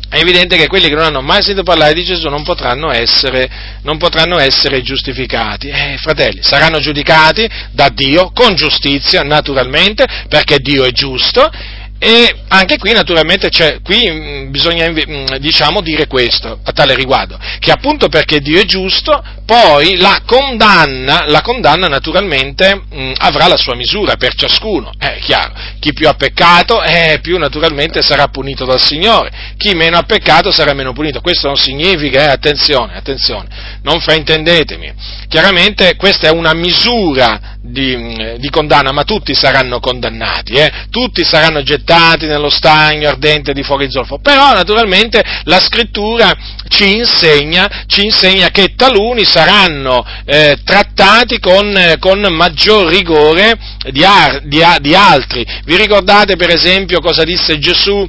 è evidente che quelli che non hanno mai sentito parlare di Gesù non potranno essere, non potranno essere giustificati. Eh, fratelli, saranno giudicati da Dio con giustizia, naturalmente, perché Dio è giusto, e anche qui naturalmente qui mm, bisogna mm, diciamo, dire questo a tale riguardo, che appunto perché Dio è giusto, poi la condanna, la condanna naturalmente mh, mm, avrà la sua misura per ciascuno, è chiaro, chi più ha peccato eh, più naturalmente sarà punito dal Signore, chi meno ha peccato sarà meno punito, questo non significa, eh, attenzione, attenzione, non fraintendetemi, chiaramente questa è una misura di, di, condanna, ma tutti saranno condannati, eh? tutti saranno gettati nello stagno ardente di fuoco zolfo. Però naturalmente la scrittura ci insegna, ci insegna che taluni saranno eh, trattati con, con, maggior rigore di, ar, di, di altri. Vi ricordate per esempio cosa disse Gesù?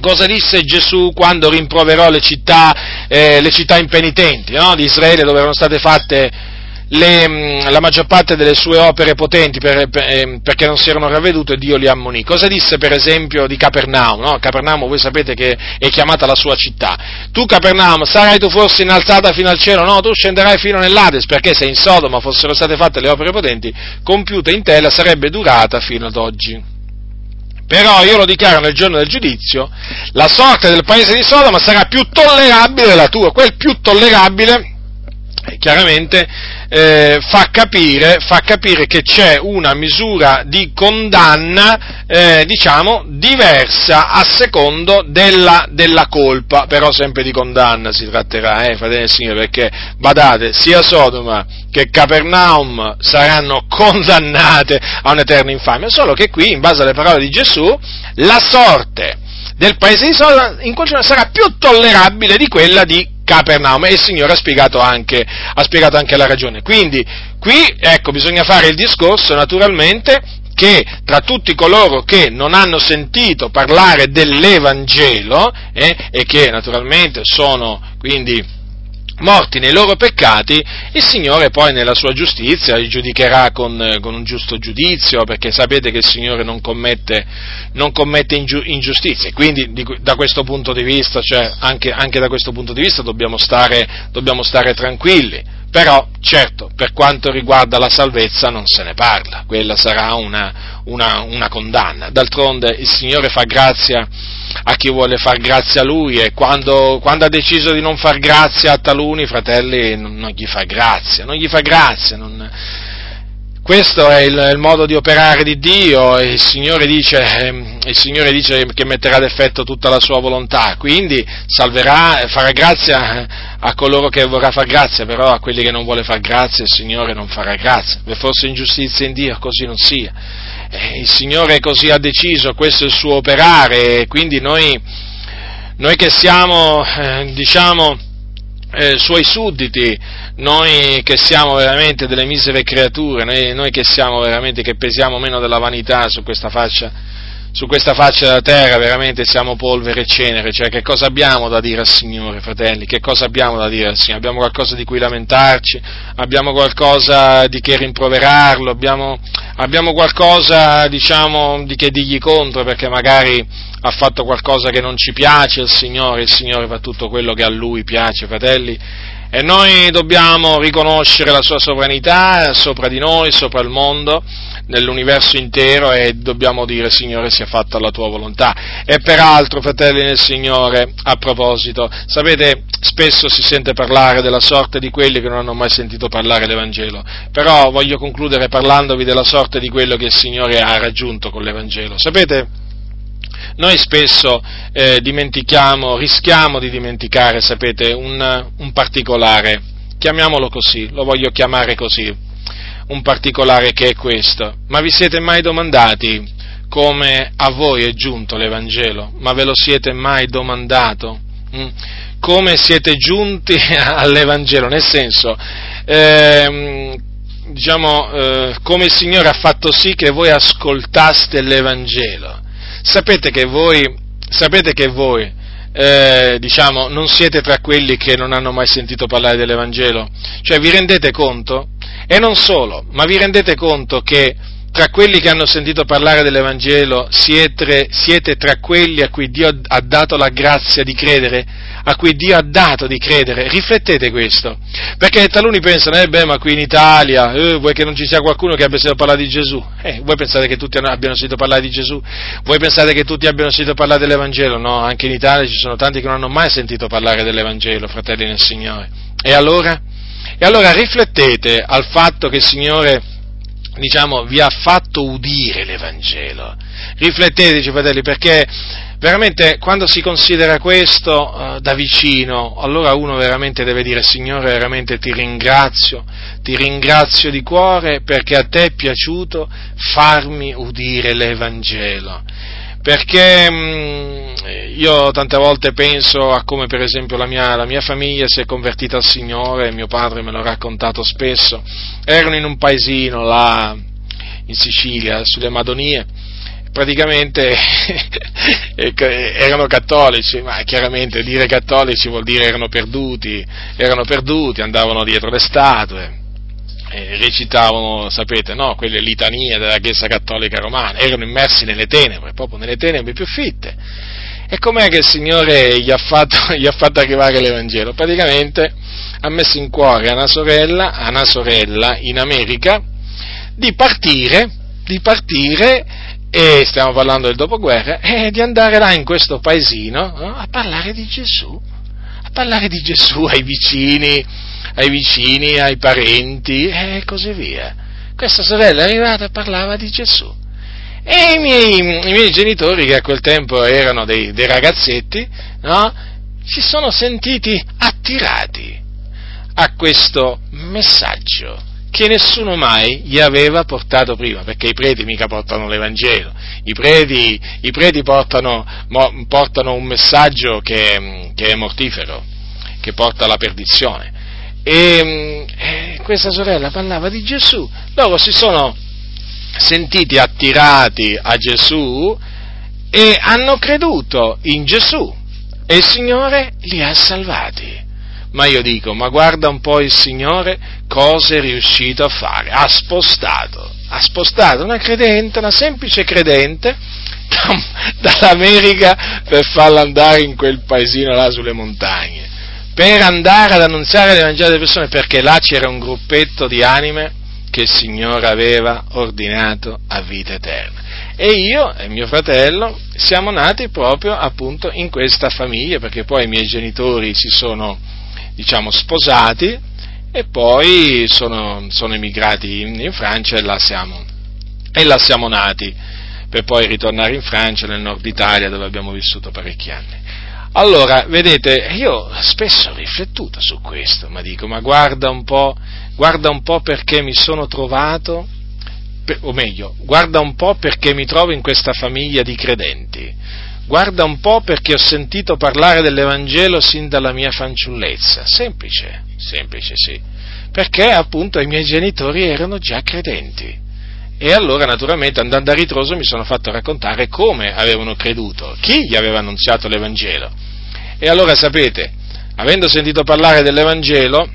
cosa disse Gesù quando rimproverò le città, eh, le città impenitenti no? di Israele dove erano state fatte le, mm, la maggior parte delle sue opere potenti per, per, ehm, perché non si erano ravvedute Dio li ammonì. Cosa disse per esempio di Capernaum? No? Capernaum voi sapete che è chiamata la sua città. Tu Capernaum sarai tu forse innalzata fino al cielo? No, tu scenderai fino nell'Ades perché se in Sodoma fossero state fatte le opere potenti, compiute in te la sarebbe durata fino ad oggi. Però io lo dichiaro nel giorno del giudizio, la sorte del paese di Sodoma sarà più tollerabile della tua, quel più tollerabile chiaramente eh, fa, capire, fa, capire, che c'è una misura di condanna, eh, diciamo, diversa a secondo della, della, colpa, però sempre di condanna si tratterà, eh, fratelli e signori, perché, badate, sia Sodoma che Capernaum saranno condannate a un'eterna infamia, solo che qui, in base alle parole di Gesù, la sorte del paese di Sodoma in sarà più tollerabile di quella di Capernaum e il Signore ha spiegato, anche, ha spiegato anche la ragione. Quindi qui ecco, bisogna fare il discorso naturalmente che tra tutti coloro che non hanno sentito parlare dell'Evangelo eh, e che naturalmente sono quindi morti nei loro peccati, il Signore poi nella sua giustizia li giudicherà con, con un giusto giudizio, perché sapete che il Signore non commette, non commette ingiustizie, quindi di, da questo punto di vista, cioè anche, anche, da questo punto di vista dobbiamo stare, dobbiamo stare tranquilli Però, certo, per quanto riguarda la salvezza non se ne parla, quella sarà una, una, una condanna. D'altronde il Signore fa grazia a chi vuole far grazia a Lui e quando, quando ha deciso di non far grazia a taluni, fratelli, non, non gli fa grazia, non gli fa grazia, non, questo è il, il, modo di operare di Dio il Signore, dice, eh, il Signore dice che metterà ad effetto tutta la sua volontà, quindi salverà, farà grazia a coloro che vorrà far grazia, però a quelli che non vuole far grazia il Signore non farà grazia. Vi fosse ingiustizia in Dio, così non sia. Eh, il Signore così ha deciso, questo è il suo operare quindi noi, noi che siamo, eh, diciamo, eh, suoi sudditi, noi che siamo veramente delle misere creature, noi, noi, che siamo veramente, che pesiamo meno della vanità su questa faccia, su questa faccia della terra, veramente siamo polvere e cenere, cioè che cosa abbiamo da dire al Signore, fratelli, che cosa abbiamo da dire al Signore? Abbiamo qualcosa di cui lamentarci, abbiamo qualcosa di che rimproverarlo, abbiamo, abbiamo qualcosa, diciamo, di che dirgli contro, perché magari ha fatto qualcosa che non ci piace il Signore, il Signore fa tutto quello che a Lui piace, fratelli, e noi dobbiamo riconoscere la sua sovranità sopra di noi, sopra il mondo, nell'universo intero e dobbiamo dire Signore sia fatta la tua volontà. E peraltro, fratelli nel Signore, a proposito, sapete, spesso si sente parlare della sorte di quelli che non hanno mai sentito parlare l'Evangelo, però voglio concludere parlandovi della sorte di quello che il Signore ha raggiunto con l'Evangelo. Sapete, noi spesso eh, dimentichiamo, rischiamo di dimenticare, sapete, un, un particolare, chiamiamolo così, lo voglio chiamare così, un particolare che è questo. Ma vi siete mai domandati come a voi è giunto l'Evangelo? Ma ve lo siete mai domandato? Mm? Come siete giunti all'Evangelo? Nel senso, ehm, diciamo, eh, come il Signore ha fatto sì che voi ascoltaste l'Evangelo. Sapete che voi, sapete che voi eh, diciamo, non siete tra quelli che non hanno mai sentito parlare dell'Evangelo? Cioè vi rendete conto? E non solo, ma vi rendete conto che tra quelli che hanno sentito parlare dell'Evangelo siete, siete tra quelli a cui Dio ha dato la grazia di credere? a cui Dio ha dato di credere. Riflettete questo, perché taluni pensano, eh beh, ma qui in Italia, eh, vuoi che non ci sia qualcuno che abbia sentito parlare di Gesù? Eh, voi pensate che tutti abbiano sentito parlare di Gesù? Voi pensate che tutti abbiano sentito parlare dell'Evangelo? No, anche in Italia ci sono tanti che non hanno mai sentito parlare dell'Evangelo, fratelli nel Signore. E allora? E allora riflettete al fatto che il Signore, diciamo, vi ha fatto udire l'Evangelo. Rifletteteci, fratelli, perché veramente quando si considera questo uh, da vicino, allora uno veramente deve dire Signore, veramente ti ringrazio, ti ringrazio di cuore perché a te è piaciuto farmi udire l'Evangelo. Perché mh, mm, io tante volte penso a come per esempio la mia, la mia famiglia si è convertita al Signore, mio padre me l'ha raccontato spesso, erano in un paesino là in Sicilia, sulle Madonie, praticamente erano cattolici, ma chiaramente dire cattolici vuol dire erano perduti, erano perduti, andavano dietro le statue, recitavano, sapete, no, quelle litanie della Chiesa Cattolica Romana, erano immersi nelle tenebre, proprio nelle tenebre più fitte. E com'è che il Signore gli ha fatto, gli ha fatto arrivare l'Evangelo? Praticamente ha messo in cuore a una sorella, a una sorella in America, di partire, di partire e stiamo parlando del dopoguerra, e di andare là in questo paesino no, a parlare di Gesù, a parlare di Gesù ai vicini, ai vicini, ai parenti e così via. Questa sorella è arrivata e parlava di Gesù. E i miei, i miei genitori, che a quel tempo erano dei, dei ragazzetti, no, si sono sentiti attirati a questo messaggio che nessuno mai gli aveva portato prima, perché i preti mica portano l'Evangelo, i preti, i preti portano, portano, un messaggio che, che, è mortifero, che porta alla perdizione. E, e questa sorella parlava di Gesù, loro si sono sentiti attirati a Gesù e hanno creduto in Gesù e il Signore li ha salvati. Ma io dico, ma guarda un po' il Signore cosa è riuscito a fare. Ha spostato, ha spostato una credente, una semplice credente, dall'America per farla andare in quel paesino là sulle montagne. Per andare ad annunziare l'Evangelo alle persone, perché là c'era un gruppetto di anime che il Signore aveva ordinato a vita eterna. E io e mio fratello siamo nati proprio appunto in questa famiglia, perché poi i miei genitori si sono, diciamo, sposati e poi sono, sono emigrati in, in Francia e là, siamo, e là siamo nati, per poi ritornare in Francia, nel nord Italia, dove abbiamo vissuto parecchi anni. Allora, vedete, io spesso ho riflettuto su questo, ma dico, ma guarda un po', guarda un po' perché mi sono trovato, o meglio, guarda un po' perché mi trovo in questa famiglia di credenti, guarda un po' perché ho sentito parlare dell'Evangelo sin dalla mia fanciullezza, semplice, semplice sì, perché appunto i miei genitori erano già credenti. E allora, naturalmente, andando a ritroso, mi sono fatto raccontare come avevano creduto, chi gli aveva annunziato l'Evangelo. E allora sapete, avendo sentito parlare dell'Evangelo,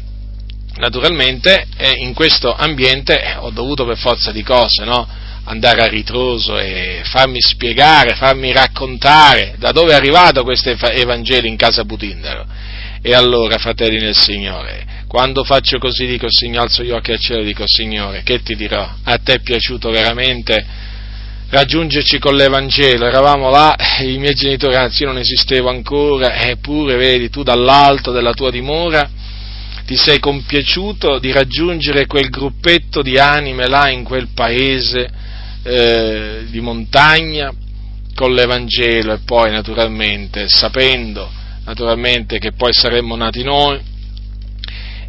naturalmente eh, in questo ambiente eh, ho dovuto per forza di cose no? andare a ritroso e farmi spiegare, farmi raccontare da dove è arrivato questo Evangelo in casa Putindaro. E allora, fratelli nel Signore, quando faccio così dico, Signore, alzo gli occhi al cielo e dico, Signore, che ti dirò? A te è piaciuto veramente raggiungerci con l'Evangelo, eravamo là, i miei genitori, anzi io non esistevo ancora, eppure vedi tu dall'alto della tua dimora ti sei compiaciuto di raggiungere quel gruppetto di anime là in quel paese eh, di montagna con l'Evangelo e poi naturalmente sapendo naturalmente che poi saremmo nati noi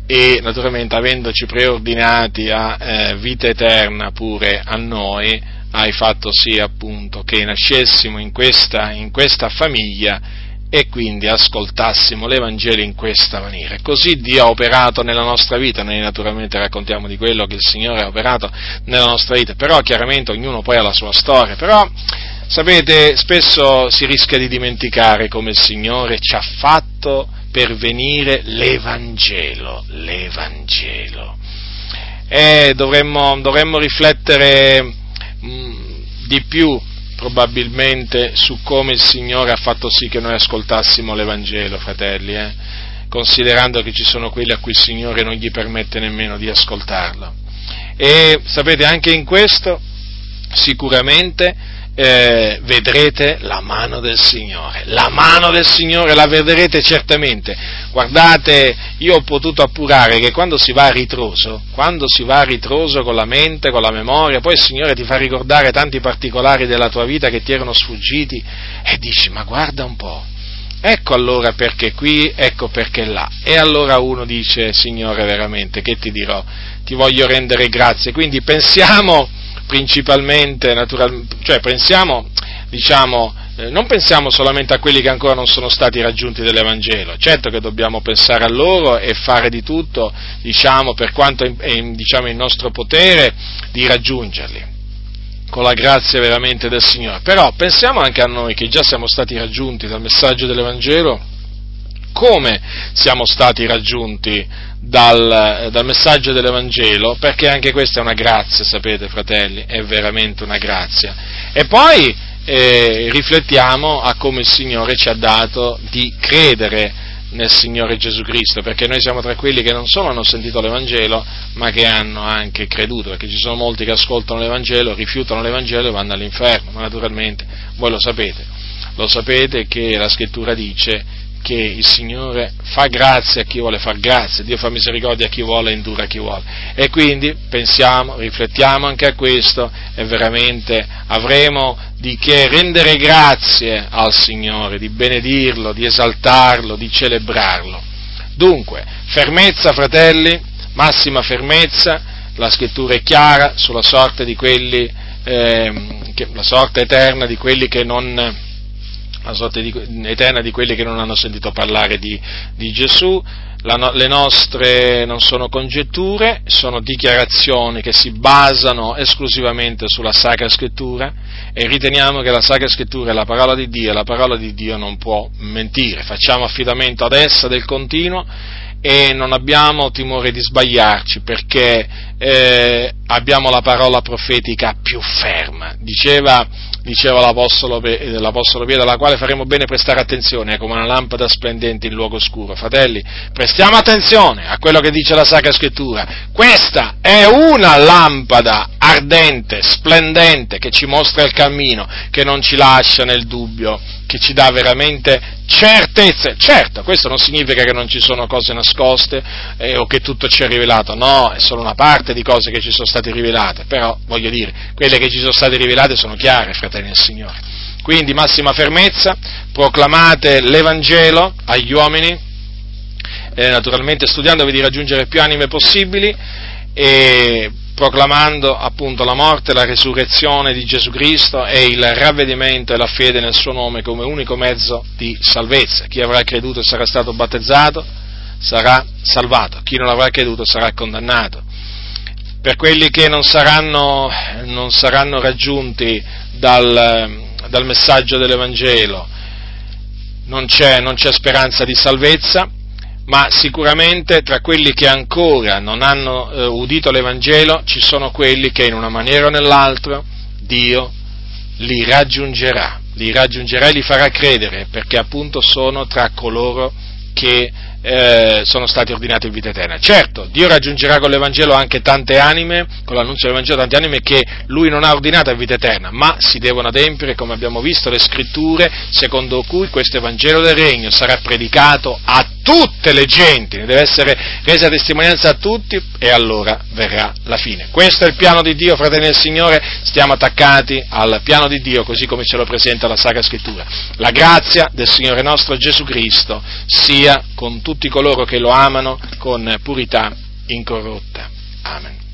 e naturalmente avendoci preordinati a eh, vita eterna pure a noi, hai fatto sì appunto che nascessimo in questa, in questa famiglia e quindi ascoltassimo l'Evangelo in questa maniera. Così Dio ha operato nella nostra vita, noi naturalmente raccontiamo di quello che il Signore ha operato nella nostra vita, però chiaramente ognuno poi ha la sua storia, però sapete spesso si rischia di dimenticare come il Signore ci ha fatto pervenire l'Evangelo, l'Evangelo. E dovremmo, dovremmo riflettere di più probabilmente su come il Signore ha fatto sì che noi ascoltassimo l'Evangelo, fratelli, eh? considerando che ci sono quelli a cui il Signore non gli permette nemmeno di ascoltarlo. E sapete, anche in questo sicuramente eh, vedrete la mano del Signore. La mano del Signore la vedrete certamente. Guardate, io ho potuto appurare che quando si va a ritroso, quando si va a ritroso con la mente, con la memoria, poi il Signore ti fa ricordare tanti particolari della tua vita che ti erano sfuggiti e dici, ma guarda un po'. Ecco allora perché qui, ecco perché là. E allora uno dice, Signore, veramente, che ti dirò? Ti voglio rendere grazie. Quindi pensiamo principalmente, cioè pensiamo, diciamo, eh, non pensiamo solamente a quelli che ancora non sono stati raggiunti dall'Evangelo, certo che dobbiamo pensare a loro e fare di tutto, diciamo, per quanto è diciamo, in nostro potere di raggiungerli, con la grazia veramente del Signore. Però pensiamo anche a noi che già siamo stati raggiunti dal messaggio dell'Evangelo, come siamo stati raggiunti dal, dal, messaggio dell'Evangelo, perché anche questa è una grazia, sapete fratelli, è veramente una grazia. E poi eh, riflettiamo a come il Signore ci ha dato di credere nel Signore Gesù Cristo, perché noi siamo tra quelli che non solo hanno sentito l'Evangelo, ma che hanno anche creduto, perché ci sono molti che ascoltano l'Evangelo, rifiutano l'Evangelo e vanno all'inferno, ma naturalmente voi lo sapete, lo sapete che la Scrittura dice che il Signore fa grazia a chi vuole far grazia, Dio fa misericordia a chi vuole indura a chi vuole. E quindi pensiamo, riflettiamo anche a questo e veramente avremo di che rendere grazie al Signore, di benedirlo, di esaltarlo, di celebrarlo. Dunque, fermezza, fratelli, massima fermezza, la scrittura è chiara sulla sorte quelli, eh, che, la sorte eterna di quelli che non la sorte di, eterna di quelli che non hanno sentito parlare di, di Gesù. La, le nostre non sono congetture, sono dichiarazioni che si basano esclusivamente sulla Sacra Scrittura e riteniamo che la Sacra Scrittura è la parola di Dio e la parola di Dio non può mentire. Facciamo affidamento ad essa del continuo e non abbiamo timore di sbagliarci perché eh, abbiamo la parola profetica più ferma. Diceva, diceva l'Apostolo, l'Apostolo Pietro, alla quale faremo bene prestare attenzione, è come una lampada splendente in luogo oscuro. Fratelli, prestiamo attenzione a quello che dice la Sacra Scrittura. Questa è una lampada ardente, splendente, che ci mostra il cammino, che non ci lascia nel dubbio, che ci dà veramente certezze. Certo, questo non significa che non ci sono cose nascoste eh, o che tutto ci è rivelato, no, è solo una parte di cose che ci sono state rivelate, però voglio dire, quelle che ci sono state rivelate sono chiare, fratelli del Signore. Quindi massima fermezza, proclamate l'Evangelo agli uomini, eh, naturalmente studiandovi di raggiungere più anime possibili e proclamando appunto la morte, la resurrezione di Gesù Cristo e il ravvedimento e la fede nel suo nome come unico mezzo di salvezza. Chi avrà creduto e sarà stato battezzato sarà salvato, chi non avrà creduto sarà condannato. Per quelli che non saranno, non saranno raggiunti dal, dal, messaggio dell'Evangelo. Non c'è, non c'è speranza di salvezza, ma sicuramente tra quelli che ancora non hanno eh, udito l'Evangelo ci sono quelli che in una maniera o nell'altra Dio li raggiungerà, li raggiungerà e li farà credere, perché appunto sono tra coloro che eh, sono stati ordinati in vita eterna. Certo, Dio raggiungerà con l'Evangelo anche tante anime, con l'annunzio dell'Evangelo tante anime che Lui non ha ordinato in vita eterna, ma si devono adempiere, come abbiamo visto, le scritture, secondo cui questo Evangelo del Regno sarà predicato a tutte le genti, ne deve essere resa testimonianza a tutti e allora verrà la fine. Questo è il piano di Dio, fratelli del Signore, stiamo attaccati al piano di Dio così come ce lo presenta la Sacra Scrittura. La grazia del Signore nostro Gesù Cristo sia con tutti coloro che lo amano con purità incorrotta. Amen.